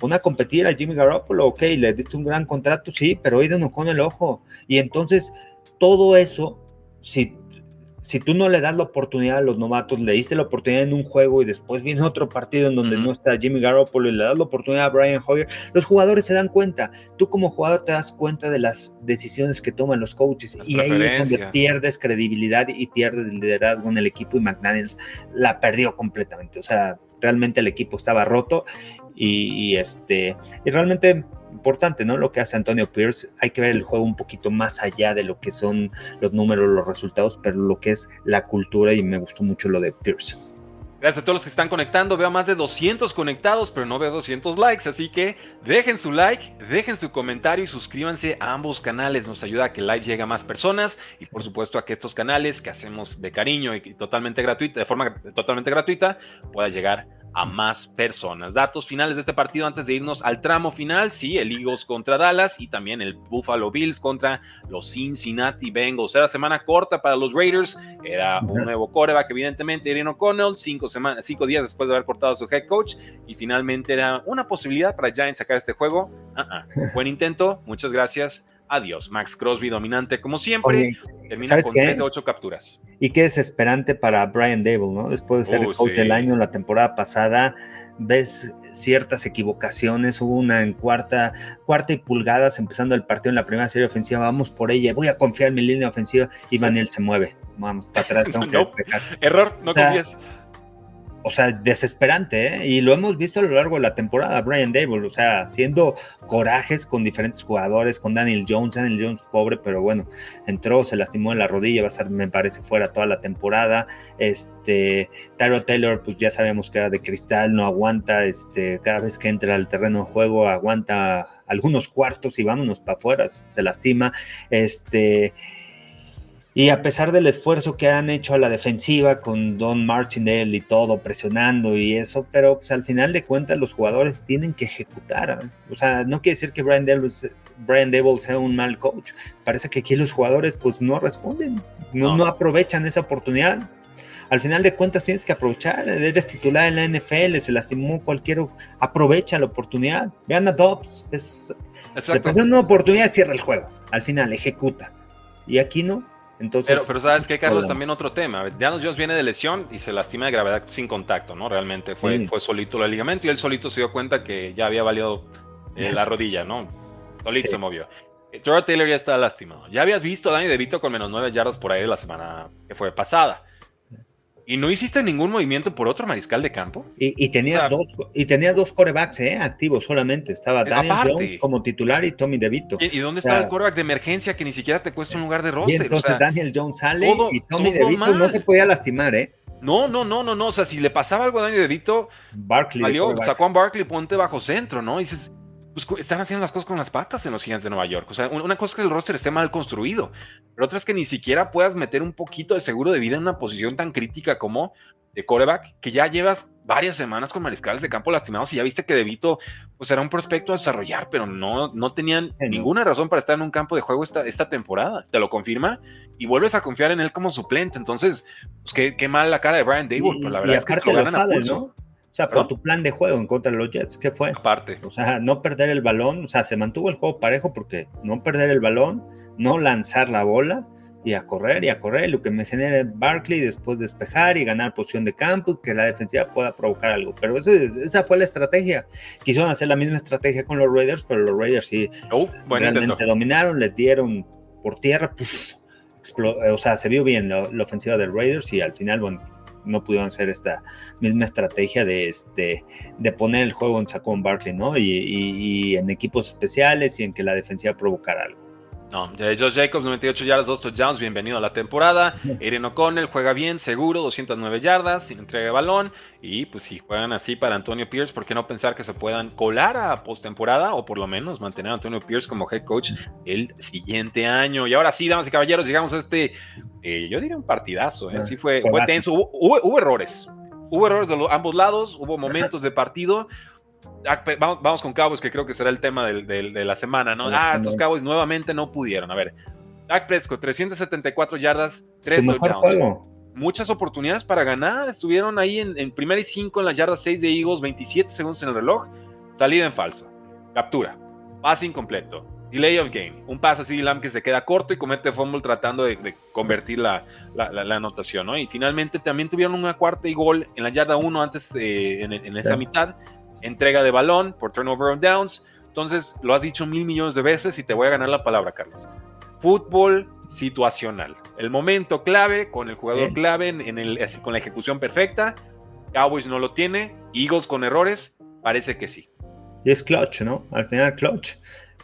pone a competir a Jimmy Garoppolo, ok, le diste un gran contrato, sí, pero no con el ojo. Y entonces, todo eso, si, si tú no le das la oportunidad a los novatos, le diste la oportunidad en un juego y después viene otro partido en donde no está Jimmy Garoppolo y le das la oportunidad a Brian Hoyer, los jugadores se dan cuenta. Tú como jugador te das cuenta de las decisiones que toman los coaches y ahí es donde pierdes credibilidad y pierdes el liderazgo en el equipo y McDaniels la perdió completamente. O sea, realmente el equipo estaba roto y, este, y realmente importante, ¿no? Lo que hace Antonio Pierce, hay que ver el juego un poquito más allá de lo que son los números, los resultados, pero lo que es la cultura y me gustó mucho lo de Pierce. Gracias a todos los que están conectando. Veo más de 200 conectados, pero no veo 200 likes. Así que dejen su like, dejen su comentario y suscríbanse a ambos canales. Nos ayuda a que el live llegue a más personas y, por supuesto, a que estos canales que hacemos de cariño y totalmente gratuita, de forma totalmente gratuita, pueda llegar a más personas. Datos finales de este partido antes de irnos al tramo final, sí, el Eagles contra Dallas y también el Buffalo Bills contra los Cincinnati Bengals. Era semana corta para los Raiders, era un nuevo coreback, evidentemente, Erin O'Connell, cinco, semanas, cinco días después de haber cortado a su head coach y finalmente era una posibilidad para Giants sacar este juego. Ah, ah. Buen intento, muchas gracias. Adiós. Max Crosby dominante como siempre. termina con 3 de 8 capturas. Y qué desesperante para Brian Dable, ¿no? Después de ser el coach del año la temporada pasada, ves ciertas equivocaciones. Hubo una en cuarta, cuarta y pulgadas, empezando el partido en la primera serie ofensiva. Vamos por ella, voy a confiar en mi línea ofensiva. Y Daniel se mueve. Vamos para atrás, tengo que despejar. Error, no confías o sea, desesperante, ¿eh? y lo hemos visto a lo largo de la temporada, Brian Dable, o sea, haciendo corajes con diferentes jugadores, con Daniel Jones, Daniel Jones pobre, pero bueno, entró, se lastimó en la rodilla, va a estar, me parece, fuera toda la temporada, este, Tyro Taylor, pues ya sabemos que era de cristal, no aguanta, este, cada vez que entra al terreno de juego, aguanta algunos cuartos y vámonos para afuera, se lastima, este, y a pesar del esfuerzo que han hecho a la defensiva con Don Martindale y todo, presionando y eso, pero pues al final de cuentas los jugadores tienen que ejecutar. O sea, no quiere decir que Brian Devil, Brian sea un mal coach. Parece que aquí los jugadores pues no responden, no, no. aprovechan esa oportunidad. Al final de cuentas tienes que aprovechar, eres titular en la NFL, se lastimó cualquier, aprovecha la oportunidad. Vean a Dobbs, es, una oportunidad, cierra el juego, al final ejecuta. Y aquí no, pero, pero sabes que Carlos, también otro tema. Daniel Jones viene de lesión y se lastima de gravedad sin contacto, ¿no? Realmente fue, fue solito el ligamento y él solito se dio cuenta que ya había valido eh, la rodilla, ¿no? Solito se movió. Eh, Taylor ya está lastimado. Ya habías visto a Danny DeVito con menos nueve yardas por ahí la semana que fue pasada. ¿Y no hiciste ningún movimiento por otro mariscal de campo? Y, tenía, dos, y tenía dos corebacks eh, activos solamente. Estaba eh, Daniel Jones como titular y Tommy DeVito. ¿Y, dónde está el coreback de emergencia que ni siquiera te cuesta un lugar de roster? Y entonces Daniel Jones sale y Tommy DeVito no se podía lastimar, ¿eh? No, no, no, no, no. O sea, si le pasaba algo a Daniel DeVito, Barkley, sacó a Barkley, ponte bajo centro, ¿no? Y dices, pues están haciendo las cosas con las patas en los gigantes de Nueva York. O sea, una cosa es que el roster esté mal construido, pero otra es que ni siquiera puedas meter un poquito de seguro de vida en una posición tan crítica como de coreback, que ya llevas varias semanas con mariscales de campo lastimados y ya viste que Debito pues era un prospecto a desarrollar, pero no, no tenían ninguna razón para estar en un campo de juego esta, esta temporada. Te lo confirma y vuelves a confiar en él como suplente. Entonces, pues qué, qué mal la cara de Brian Dable. Pues la verdad es que lo ganan a pulso. O sea, por tu plan de juego en contra de los Jets, ¿qué fue? Aparte. O sea, no perder el balón, o sea, se mantuvo el juego parejo porque no perder el balón, no lanzar la bola, y a correr y a correr, lo que me genere Barkley después despejar y ganar posición de campo y que la defensiva pueda provocar algo. Pero esa fue la estrategia. Quisieron hacer la misma estrategia con los Raiders, pero los Raiders sí oh, realmente dominaron, les dieron por tierra, o sea, se vio bien la, ofensiva de Raiders y al final, bueno, no pudieron hacer esta misma estrategia de, este, de poner el juego en Saquon Barkley, ¿no? Y, y en equipos especiales y en que la defensiva provocara algo. No, Josh Jacobs, 98 yardas, 2 touchdowns, bienvenido a la temporada. Eren O'Connell juega bien, seguro, 209 yardas, sin entrega de balón. Y pues si juegan así para Antonio Pierce, ¿por qué no pensar que se puedan colar a postemporada o por lo menos mantener a Antonio Pierce como head coach el siguiente año? Y ahora sí, damas y caballeros, llegamos a este, eh, yo diría un partidazo, ¿eh? sí fue, fue tenso, hubo, errores. Hubo errores de ambos lados, hubo momentos de partido Ah, vamos, con Cowboys, que creo que será el tema de la semana, ¿no? ah, estos Cowboys nuevamente no pudieron. A ver, Dak Prescott, 374 yardas, 3 touchdowns. Muchas oportunidades para ganar. Estuvieron ahí en, en primera y 5 en la yarda 6 de Eagles, 27 segundos en el reloj. Salida en falso. Captura. Pase incompleto. Delay of game. Un pase así Lamb que se queda corto y comete fumble tratando de, convertir la, anotación, ¿no? Y finalmente también tuvieron una cuarta y gol en la yarda 1 antes eh, en, en, esa mitad entrega de balón por turnover on downs. Entonces, lo has dicho mil millones de veces y te voy a ganar la palabra, Carlos. Fútbol situacional. El momento clave, con el jugador clave, en, el, con la ejecución perfecta. Cowboys no lo tiene. Eagles con errores, parece que sí. Y es clutch, ¿no? Al final clutch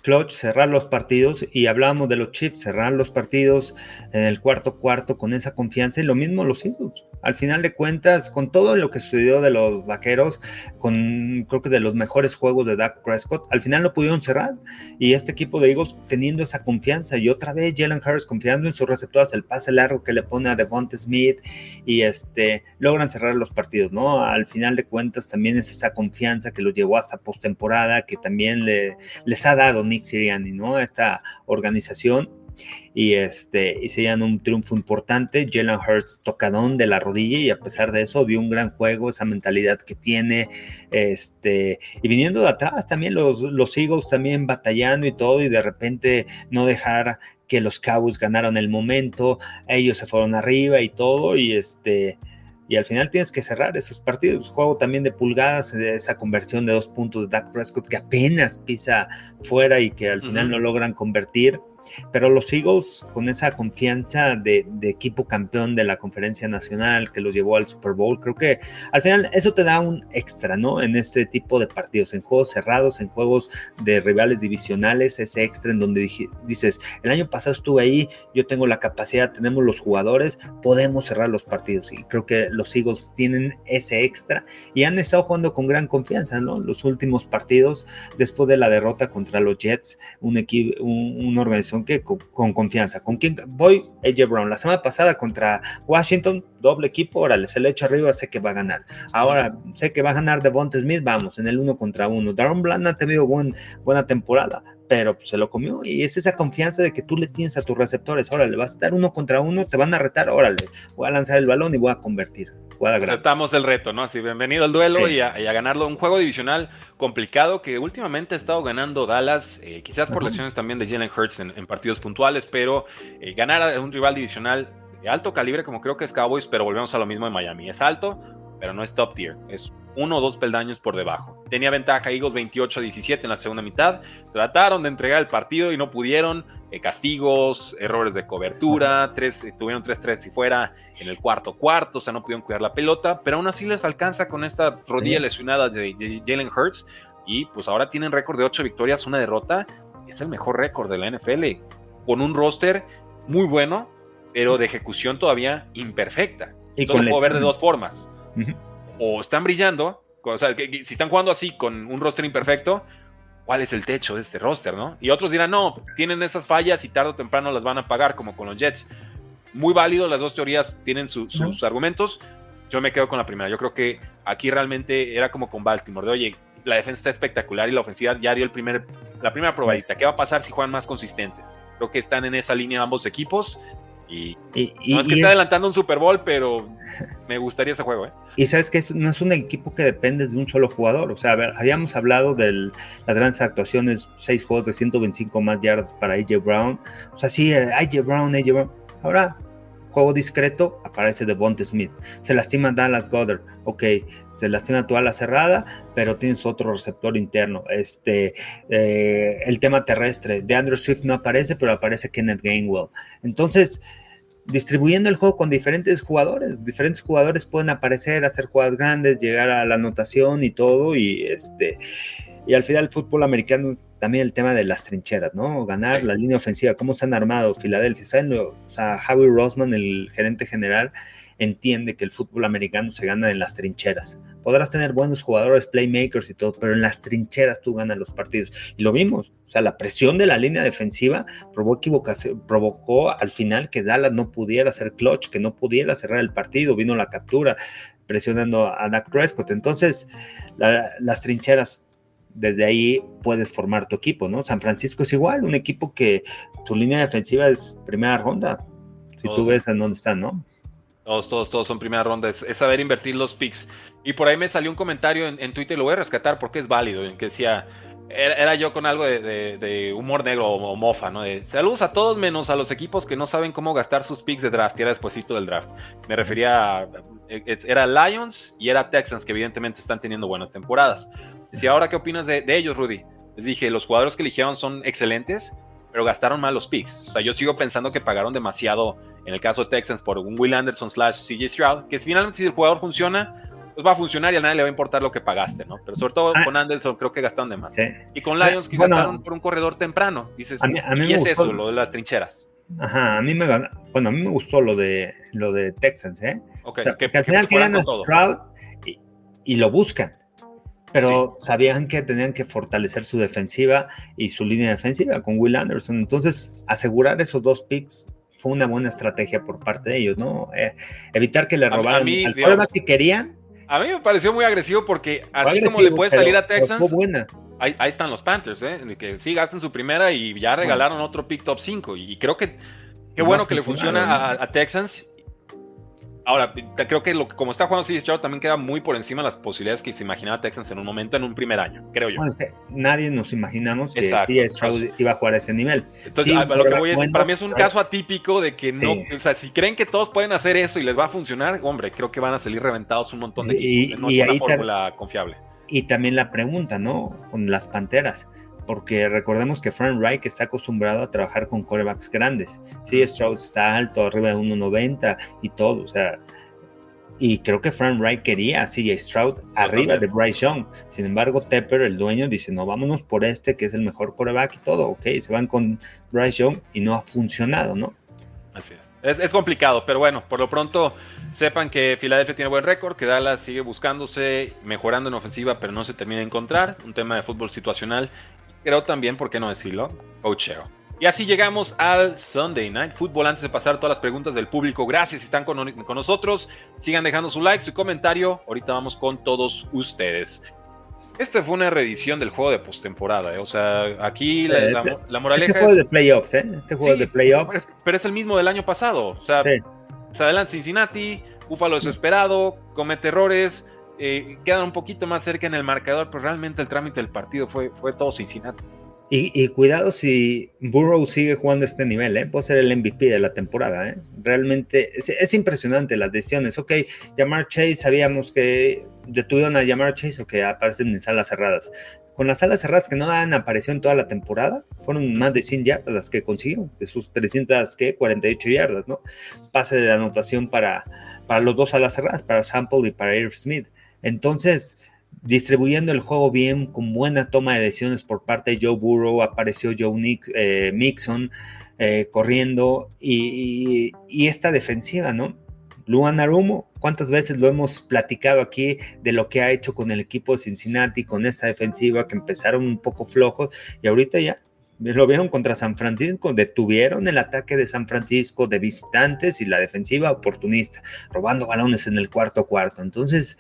clutch, cerrar los partidos y hablábamos de los Chiefs, cerrar los partidos en el cuarto cuarto con esa confianza y lo mismo los Eagles. Al final de cuentas, con todo lo que sucedió de los vaqueros, con creo que de los mejores juegos de Dak Prescott, al final lo pudieron cerrar y este equipo de Eagles teniendo esa confianza y otra vez Jalen Harris confiando en sus receptores, el pase largo que le pone a Devonta Smith y este logran cerrar los partidos, ¿no? Al final de cuentas también es esa confianza que los llevó hasta postemporada, que también le, les ha dado Nick Sirianni, ¿no? Esta organización y este y serían un triunfo importante. Jalen Hurts tocadón de la rodilla y a pesar de eso vio un gran juego, esa mentalidad que tiene, este y viniendo de atrás también los, los Eagles también batallando y todo y de repente no dejar que los Cowboys ganaron el momento, ellos se fueron arriba y todo y este y al final tienes que cerrar esos partidos. Juego también de pulgadas, esa conversión de dos puntos de Dak Prescott que apenas pisa fuera y que al final no logran convertir. Pero los Eagles, con esa confianza de, equipo campeón de la conferencia nacional que los llevó al Super Bowl, creo que al final eso te da un extra, ¿no? En este tipo de partidos, en juegos cerrados, en juegos de rivales divisionales, ese extra en donde dices, el año pasado estuve ahí, yo tengo la capacidad, tenemos los jugadores, podemos cerrar los partidos. Y creo que los Eagles tienen ese extra y han estado jugando con gran confianza, ¿no? Los últimos partidos, después de la derrota contra los Jets, un equipo, una organización con, confianza. ¿Con quién voy? AJ Brown. La semana pasada contra Washington, doble equipo, órale, se le echa arriba, sé que va a ganar. Ahora sé que va a ganar Devonta Smith, vamos, en el uno contra uno. Daron Bland ha tenido buena temporada, pero pues, se lo comió y es esa confianza de que tú le tienes a tus receptores, órale, vas a estar uno contra uno, te van a retar, órale, voy a lanzar el balón y voy a convertir. Aceptamos el reto, ¿no? Así, bienvenido al duelo y, a, ganarlo. Un juego divisional complicado que últimamente ha estado ganando Dallas, eh, quizás por lesiones también de Jalen Hurts en, partidos puntuales, pero eh, ganar a un rival divisional de alto calibre, como creo que es Cowboys, pero volvemos a lo mismo en Miami. Es alto, pero no es top tier. Es uno o dos peldaños por debajo. Tenía ventaja Eagles 28 a 17 en la segunda mitad. Trataron de entregar el partido y no pudieron. Eh, castigos, errores de cobertura, tres, eh, tuvieron 3-3 y fuera en el cuarto cuarto, o sea, no pudieron cuidar la pelota, pero aún así les alcanza con esta rodilla lesionada de Jalen Hurts y pues ahora tienen récord de 8 victorias, una derrota. Es el mejor récord de la NFL, con un roster muy bueno, pero de ejecución todavía imperfecta. Y con lo puedo ver de dos formas o están brillando, o sea, si están jugando así con un roster imperfecto, ¿cuál es el techo de este roster, no? Y otros dirán, no, tienen esas fallas y tarde o temprano las van a pagar, como con los Jets. Muy válido, las dos teorías tienen sus argumentos. Yo me quedo con la primera. Yo creo que aquí realmente era como con Baltimore, de oye, la defensa está espectacular y la ofensiva ya dio el primer, la primera probadita. ¿Qué va a pasar si juegan más consistentes? Creo que están en esa línea ambos equipos y, no es que esté adelantando un Super Bowl, pero me gustaría ese juego. ¿eh? Y sabes que no es un equipo que depende de un solo jugador. O sea, a ver, habíamos hablado de las grandes actuaciones, seis juegos de 125 más yardas para AJ Brown. O sea, sí, AJ Brown, AJ Brown. Ahora, juego discreto, aparece Devonta Smith. Se lastima Dallas Goddard, ok, se lastima toda la cerrada, pero tienes otro receptor interno. Este, eh, el tema terrestre, de Andrew Swift no aparece, pero aparece Kenneth Gainwell. Entonces, distribuyendo el juego con diferentes jugadores. Diferentes jugadores pueden aparecer, hacer jugadas grandes, llegar a la anotación y todo. Y este. Y al final el fútbol americano también el tema de las trincheras, ¿no? Ganar la línea ofensiva, cómo se han armado Filadelfia. ¿Saben? O sea, Howie Roseman, el gerente general, entiende que el fútbol americano se gana en las trincheras. Podrás tener buenos jugadores, playmakers y todo, pero en las trincheras tú ganas los partidos. Y lo vimos. O sea, la presión de la línea defensiva provocó, provocó al final que Dallas no pudiera hacer clutch, que no pudiera cerrar el partido. Vino la captura presionando a Dak Prescott. Entonces, las trincheras desde ahí puedes formar tu equipo, ¿no? San Francisco es igual, un equipo que tu línea defensiva es primera ronda. Si tú ves en dónde están, ¿no? Todos, todos, todos son primera ronda. Es, saber invertir los picks. Y por ahí me salió un comentario en, en Twitter, lo voy a rescatar porque es válido, en que decía, era, yo con algo de, humor negro o, mofa, ¿no? De, saludos a todos menos a los equipos que no saben cómo gastar sus picks de draft. Y era despuesito del draft. Me refería a, e, e, era Lions y era Texans, que evidentemente están teniendo buenas temporadas. Decía, ¿ahora qué opinas de, ellos, Rudy? Les dije, los jugadores que eligieron son excelentes, pero gastaron mal los picks. O sea, yo sigo pensando que pagaron demasiado en el caso de Texans por un Will Anderson slash CJ Stroud, que finalmente si el jugador funciona, pues va a funcionar y a nadie le va a importar lo que pagaste, ¿no? Pero sobre todo ah. con Anderson creo que gastaron de más. Y con Lions que gastaron por un corredor temprano. Dices, a mí, y es eso, lo de las trincheras. Ajá, a mí me bueno, a mí me gustó lo de lo de Texans, ¿eh? o sea, que, al final querían a Stroud y, lo buscan. Pero sabían que tenían que fortalecer su defensiva y su línea defensiva con Will Anderson. Entonces, asegurar esos dos picks fue una buena estrategia por parte de ellos, ¿no? Eh, evitar que le robaran al problema que querían a mí me pareció muy agresivo porque así como le puede salir a Texans, Ahí, están los Panthers, ¿eh? que sí gastan su primera y ya regalaron otro pick top 5. Y creo que qué bueno que le funciona a, Texans Ahora, creo que lo, como está jugando CJ Stroud también queda muy por encima de las posibilidades que se imaginaba Texans en un momento, en un primer año, creo yo. nadie nos imaginamos que CJ Stroud iba a jugar a ese nivel. Entonces, lo que voy a para mí es un caso atípico de que no, o sea, si creen que todos pueden hacer eso y les va a funcionar, hombre, creo que van a salir reventados un montón de equipos. no es una fórmula confiable. Y también la pregunta, ¿no? Con las Panteras porque recordemos que Frank Reich está acostumbrado a trabajar con corebacks grandes. Sí, Stroud está alto, arriba de 1.90 y todo, o sea, y creo que Frank Reich quería a CJ Stroud arriba de Bryce Young. Sin embargo, Tepper, el dueño, dice, no, vámonos por este que es el mejor coreback y todo, ok, se van con Bryce Young y no ha funcionado, ¿no? Así es. Es, complicado, pero bueno, por lo pronto sepan que Filadelfia tiene buen récord, que Dallas sigue buscándose, mejorando en ofensiva, pero no se termina de encontrar. Un tema de fútbol situacional creo también, ¿por qué no decirlo? Coachero. Y así llegamos al Sunday Night Football. Antes de pasar todas las preguntas del público, gracias si están con, nosotros. Sigan dejando su like, su comentario. Ahorita vamos con todos ustedes. Esta fue una reedición del juego de postemporada. ¿eh? O sea, aquí la, la, este, la, moraleja. Este juego de playoffs, ¿eh? Este juego de playoffs. Pero es el mismo del año pasado. O sea, se adelanta Cincinnati, Búfalo desesperado, comete errores eh, quedan un poquito más cerca en el marcador, pero realmente el trámite del partido fue, fue todo Cincinnati. Y, cuidado si Burrow sigue jugando a este nivel, ¿eh? puede ser el MVP de la temporada. ¿eh? Realmente es, impresionante las decisiones. Ok, llamar Chase, sabíamos que detuvieron a llamar Chase o que aparecen en salas cerradas. Con las salas cerradas que no dan aparición toda la temporada, fueron más de 100 yardas las que consiguió, de sus 348 yardas, ¿no? Pase de anotación para, para los dos salas cerradas, para Sample y para Irv Smith. Entonces, distribuyendo el juego bien, con buena toma de decisiones por parte de Joe Burrow, apareció Joe eh, Mixon eh, corriendo y, esta defensiva, ¿no? Luan Arumo, ¿cuántas veces lo hemos platicado aquí de lo que ha hecho con el equipo de Cincinnati, con esta defensiva que empezaron un poco flojos y ahorita ya lo vieron contra San Francisco, detuvieron el ataque de San Francisco de visitantes y la defensiva oportunista, robando balones en el cuarto cuarto. Entonces,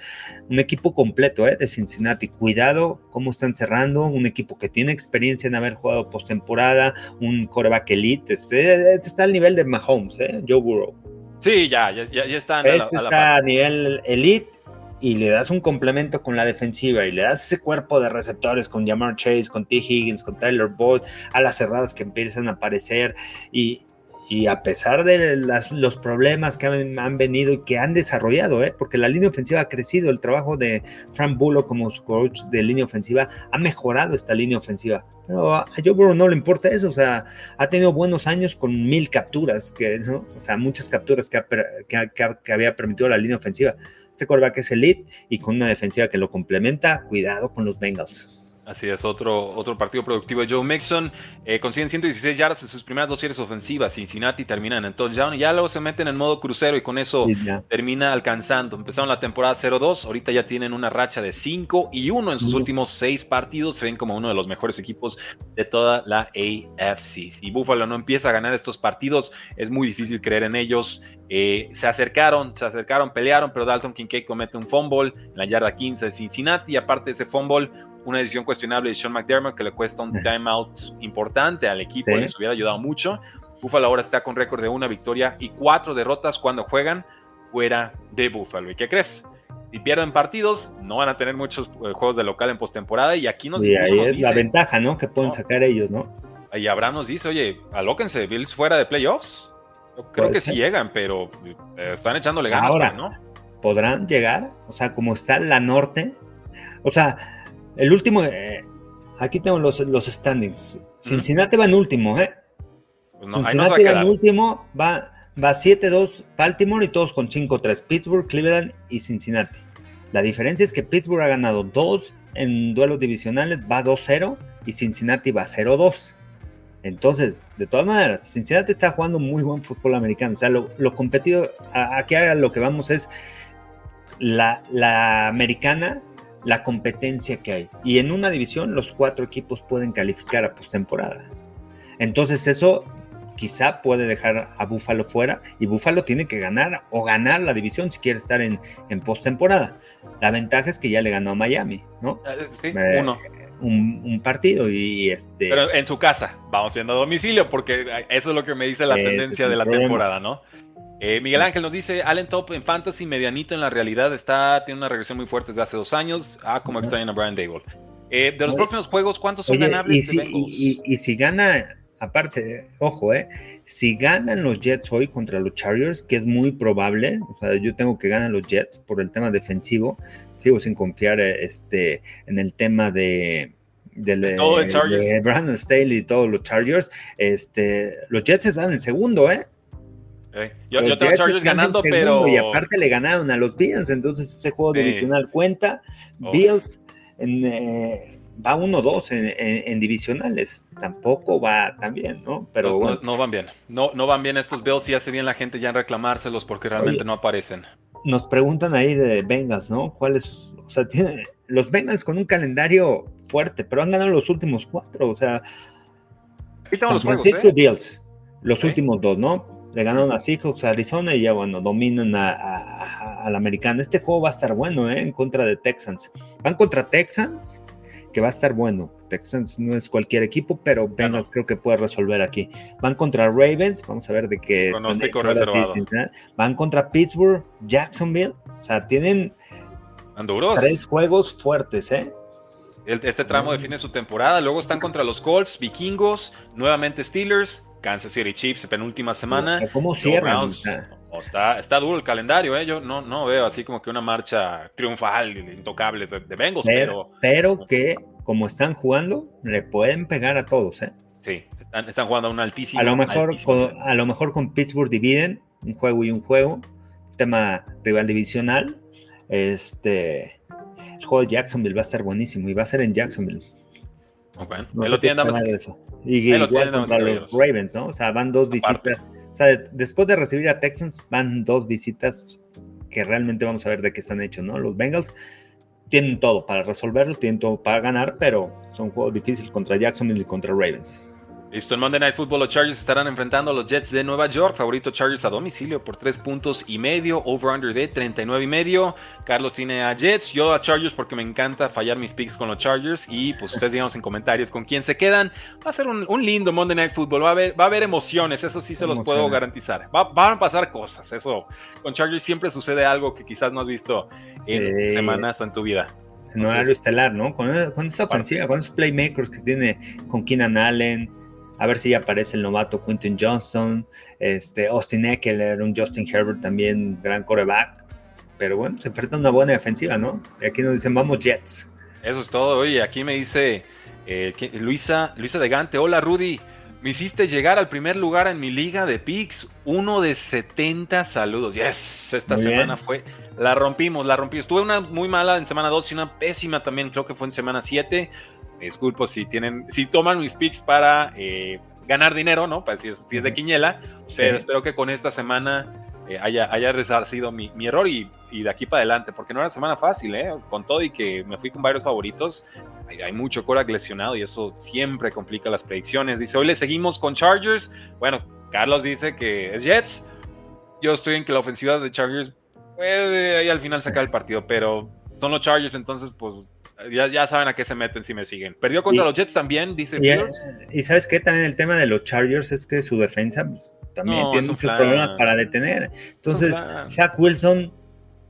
un equipo completo ¿eh? de Cincinnati. Cuidado cómo están cerrando, un equipo que tiene experiencia en haber jugado postemporada, un coreback elite. Este, este, está al nivel de Mahomes, ¿eh? Joe Burrow. Sí, ya, ya, ya están. Este está a nivel elite y le das un complemento con la defensiva y le das ese cuerpo de receptores con Jamar Chase, con T. Higgins, con Tyler Boyd, a las cerradas que empiezan a aparecer y, y a pesar de los problemas que han, venido y que han desarrollado, ¿eh? porque la línea ofensiva ha crecido, el trabajo de Frank Bullock como coach de línea ofensiva ha mejorado esta línea ofensiva. Pero a Joe Burrow no le importa eso, o sea, ha tenido buenos años con mil capturas, que, ¿no? o sea, muchas capturas que, que, había permitido la línea ofensiva. Este quarterback es elite y con una defensiva que lo complementa, cuidado con los Bengals. Así es, otro, otro partido productivo de Joe Mixon. Eh, consiguen 116 yardas en sus primeras dos series ofensivas. Cincinnati terminan en touchdown y ya luego se meten en modo crucero y con eso termina alcanzando. Empezaron la temporada 0-2, ahorita ya tienen una racha de 5 y 1 en sus últimos 6 partidos. Se ven como uno de los mejores equipos de toda la AFC. Si Buffalo no empieza a ganar estos partidos, es muy difícil creer en ellos. Eh, se acercaron, se acercaron, pelearon, pero Dalton Kincaid comete un fumble en la yarda 15 de Cincinnati y aparte de ese fumble una decisión cuestionable de Sean McDermott que le cuesta un timeout importante al equipo, les hubiera ayudado mucho. Buffalo ahora está con récord de una victoria y cuatro derrotas cuando juegan fuera de Buffalo. ¿Y qué crees? Si pierden partidos, no van a tener muchos eh, juegos de local en postemporada y aquí nos Y ahí es la ventaja, ¿no? Que pueden sacar ellos, ¿no? Y Abraham nos dice, oye, alóquense, Bills fuera de playoffs. Yo creo que sí llegan, pero eh, están echándole ganas, ahora, ¿no? ¿Podrán llegar? O sea, como está la norte, o sea, el último, eh, aquí tengo los, los standings. Cincinnati va en último, ¿eh? Pues Cincinnati va, en último, va, va 7-2 Baltimore y todos con 5-3. Pittsburgh, Cleveland y Cincinnati. La diferencia es que Pittsburgh ha ganado 2 en duelos divisionales, va 2-0 y Cincinnati va 0-2. Entonces, de todas maneras, Cincinnati está jugando muy buen fútbol americano. O sea, lo, competido, aquí a lo que vamos es la, la americana la competencia que hay. Y en una división los cuatro equipos pueden calificar a postemporada. Entonces eso quizá puede dejar a Búfalo fuera y Búfalo tiene que ganar o ganar la división si quiere estar en, en postemporada. La ventaja es que ya le ganó a Miami, ¿no? Eh, sí, eh, uno. Un, partido y este... Pero en su casa, vamos viendo a domicilio, porque eso es lo que me dice la tendencia de la temporada, ¿no? Eh, Miguel Ángel nos dice, Allen Top en Fantasy medianito en la realidad está, tiene una regresión muy fuerte desde hace dos años. Ah, como extrañan a Brian Dable. Eh, de los próximos juegos, ¿cuántos son ganables? Y si, y, si, gana, aparte, ojo, eh, si ganan los Jets hoy contra los Chargers, que es muy probable, o sea, yo tengo que ganar los Jets por el tema defensivo, sigo sin confiar este, en el tema de, de, de Brandon Staley y todos los Chargers, este, los Jets están en segundo, ¿eh? Yo, tengo Chargers ganando, pero. Y aparte le ganaron a los Bills, entonces ese juego divisional cuenta. Bills eh, va 1-2 en, divisionales, tampoco va tan bien, ¿no? Pero no, van bien. No, no van bien estos Bills y hace bien la gente ya en reclamárselos porque realmente no aparecen. Nos preguntan ahí de Bengals, ¿no? ¿Cuáles? O sea, tiene, los Bengals con un calendario fuerte, pero han ganado los últimos cuatro, o sea. San Francisco ¿eh? Bills, los últimos dos, ¿no? le ganaron a Seahawks, a Arizona y ya bueno, dominan a, la americana. Este juego va a estar bueno, ¿eh? En contra de Texans. Van contra Texans, que va a estar bueno. Texans no es cualquier equipo, pero Bengals creo que puede resolver aquí. Van contra Ravens, vamos a ver de qué están Van contra Pittsburgh, Jacksonville, o sea, tienen tres juegos fuertes, ¿eh? Este tramo define su temporada. Luego están contra los Colts, Vikingos, nuevamente Steelers, Kansas City Chiefs, penúltima semana. ¿Cómo cierran? Está, está duro el calendario, ¿eh? Yo no, no veo así como que una marcha triunfal, intocable de, de Bengals, pero, pero, que como están jugando, le pueden pegar a todos, ¿eh? Sí, están, jugando a un altísimo. A lo mejor, con, a lo mejor con Pittsburgh dividen un juego y un juego, tema rival divisional. Este, el juego de Jacksonville va a estar buenísimo y va a ser en Jacksonville. Okay. No lo tienen y igual contra los Ravens, ¿no? O sea, van dos visitas. Después de recibir a Texans, van dos visitas que realmente vamos a ver de qué están hechos, ¿no? Los Bengals tienen todo para resolverlo, tienen todo para ganar, pero son juegos difíciles contra Jacksonville y contra Ravens. Listo, en Monday Night Football los Chargers estarán enfrentando a los Jets de Nueva York. Favorito Chargers a domicilio por 3 puntos y medio. Over-under de 39 y medio. Carlos tiene a Jets, yo a Chargers porque me encanta fallar mis picks con los Chargers. Y pues ustedes díganos en comentarios con quién se quedan. Va a ser un, lindo Monday Night Football. Va a haber, va a haber emociones, eso sí se los puedo garantizar. van a pasar cosas, eso. Con Chargers siempre sucede algo que quizás no has visto en semanas o en tu vida. No horario estelar, ¿no? Con, con esta ofensiva, con esos playmakers que tiene con Keenan Allen A ver si aparece el novato Quinton Johnston, este, Austin Eckler, un Justin Herbert también, gran coreback. Pero bueno, se enfrenta a una buena defensiva, ¿no? Y aquí nos dicen, vamos Jets. Eso es todo. Oye, aquí me dice eh, Luisa, Luisa de Gante, hola Rudy. Me hiciste llegar al primer lugar en mi liga de picks, uno de 70 saludos. Yes, esta semana fue, la rompimos, la rompimos. Estuve una muy mala en semana 2 y una pésima también, creo que fue en semana 7. Disculpo si tienen, si toman mis picks para eh, ganar dinero, ¿no? Para si es, de Quiñela, pero espero que con esta semana eh, haya, haya resarcido mi, mi error y, y, de aquí para adelante, porque no era semana fácil, ¿eh? Con todo y que me fui con varios favoritos, hay, hay mucho Korak lesionado y eso siempre complica las predicciones. Dice, hoy le seguimos con Chargers. Bueno, Carlos dice que es Jets. Yo estoy en que la ofensiva de Chargers puede ahí al final sacar el partido, pero son los Chargers, entonces pues ya, ya, saben a qué se meten si me siguen. Perdió contra los Jets también, dice y, y, sabes qué, también el tema de los Chargers es que su defensa pues, también tiene muchos problemas para detener. Entonces, Zach Wilson,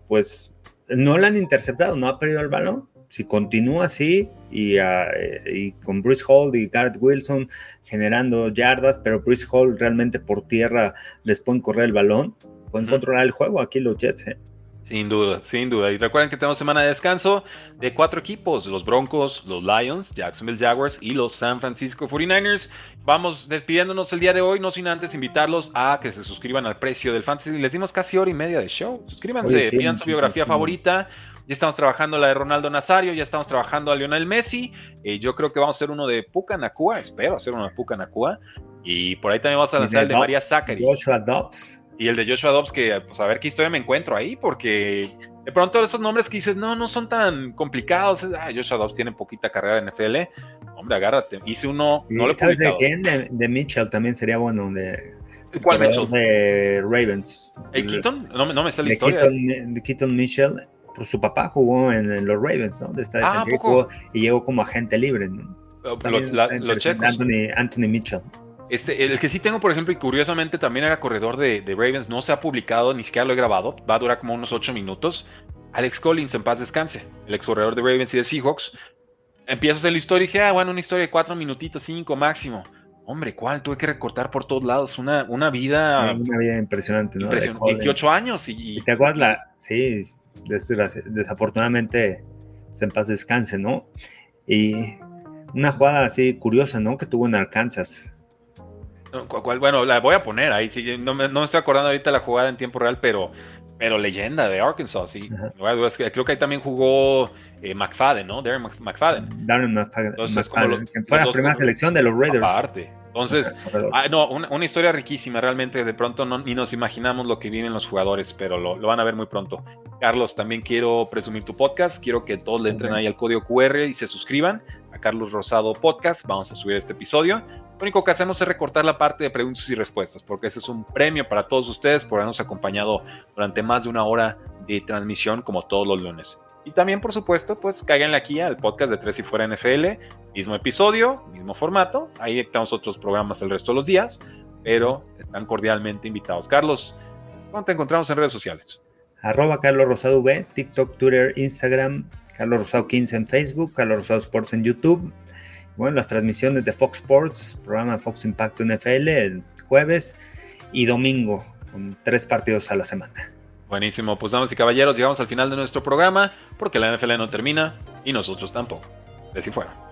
pues no lo han interceptado, no ha perdido el balón. Si continúa así y, ah, y con Bruce Hall y Garrett Wilson generando yardas, pero Bruce Hall realmente por tierra les pueden correr el balón, pueden controlar el juego aquí los Jets. ¿eh? Sin duda, sin duda. Y recuerden que tenemos semana de descanso de cuatro equipos, los Broncos, los Lions, Jacksonville Jaguars y los San Francisco 49ers. Vamos despidiéndonos el día de hoy, no sin antes invitarlos a que se suscriban al precio del Fantasy. Les dimos casi hora y media de show. Suscríbanse, pidan su biografía favorita. Ya estamos trabajando la de Ronaldo Nazario, ya estamos trabajando a Lionel Messi. Eh, yo creo que vamos a hacer uno de Puka Nakua, espero hacer uno de Puka Nakua. Y por ahí también vamos a lanzar el de María Zachary. Joshua Dobbs. Y el de Joshua Dobbs, que pues a ver qué historia me encuentro ahí, porque de pronto esos nombres que dices, no, no son tan complicados. Ah, Joshua Dobbs tiene poquita carrera en NFL. Hombre, agárrate. Hice uno, no lo ¿Sabes de quién? De, Mitchell también sería bueno. De, ¿Cuál Mitchell? De Ravens. ¿El Keaton? No, no me sale la historia. de Keaton Mitchell, pues su papá jugó en, los Ravens, ¿no? De esta ah, defensa y, llegó como agente libre, ¿no? Lo, checos. Anthony, Anthony Mitchell. Este, el que sí tengo, por ejemplo, y curiosamente también era corredor de, Ravens, no se ha publicado, ni siquiera lo he grabado, va a durar como unos 8 minutos. Alex Collins, en paz descanse, el ex corredor de Ravens y de Seahawks. Empiezo a hacer la historia y dije, ah, bueno, una historia de 4 minutitos, 5 máximo. Hombre, ¿cuál? Tuve que recortar por todos lados. Una, una vida. Una vida impresionante, ¿no? Impresionante. 28 años y. ¿Te acuerdas la.? Sí, desafortunadamente, pues, en paz descanse, ¿no? Y una jugada así curiosa, ¿no? Que tuvo en Arkansas bueno, la voy a poner ahí. Sí, no, me, estoy acordando ahorita la jugada en tiempo real, pero, pero leyenda de Arkansas, sí. Creo que ahí también jugó eh, McFadden, ¿no? Darren McFadden. Darren McFadden. Entonces, fue la primera selección de los Raiders. Aparte. Entonces, ah, no, una, historia riquísima, realmente. De pronto no, ni nos imaginamos lo que viven los jugadores, pero lo, van a ver muy pronto. Carlos, también quiero presumir tu podcast. Quiero que todos le entren ahí al código QR y se suscriban a Carlos Rosado Podcast. Vamos a subir este episodio. Lo único que hacemos es recortar la parte de preguntas y respuestas, porque ese es un premio para todos ustedes por habernos acompañado durante más de una hora de transmisión, como todos los lunes. Y también, por supuesto, pues cáiganle aquí al podcast de Tres y Fuera NFL, mismo episodio, mismo formato. Ahí tenemos otros programas el resto de los días, pero están cordialmente invitados. Carlos, ¿dónde te encontramos en redes sociales? Arroba Carlos Rosado V, TikTok, Twitter, Instagram, Carlos Rosado 15 en Facebook, Carlos Rosado Sports en YouTube bueno, las transmisiones de Fox Sports, programa Fox Impacto NFL, el jueves y domingo, con tres partidos a la semana. Buenísimo, pues damas y caballeros, llegamos al final de nuestro programa, porque la NFL no termina y nosotros tampoco. De si fuera.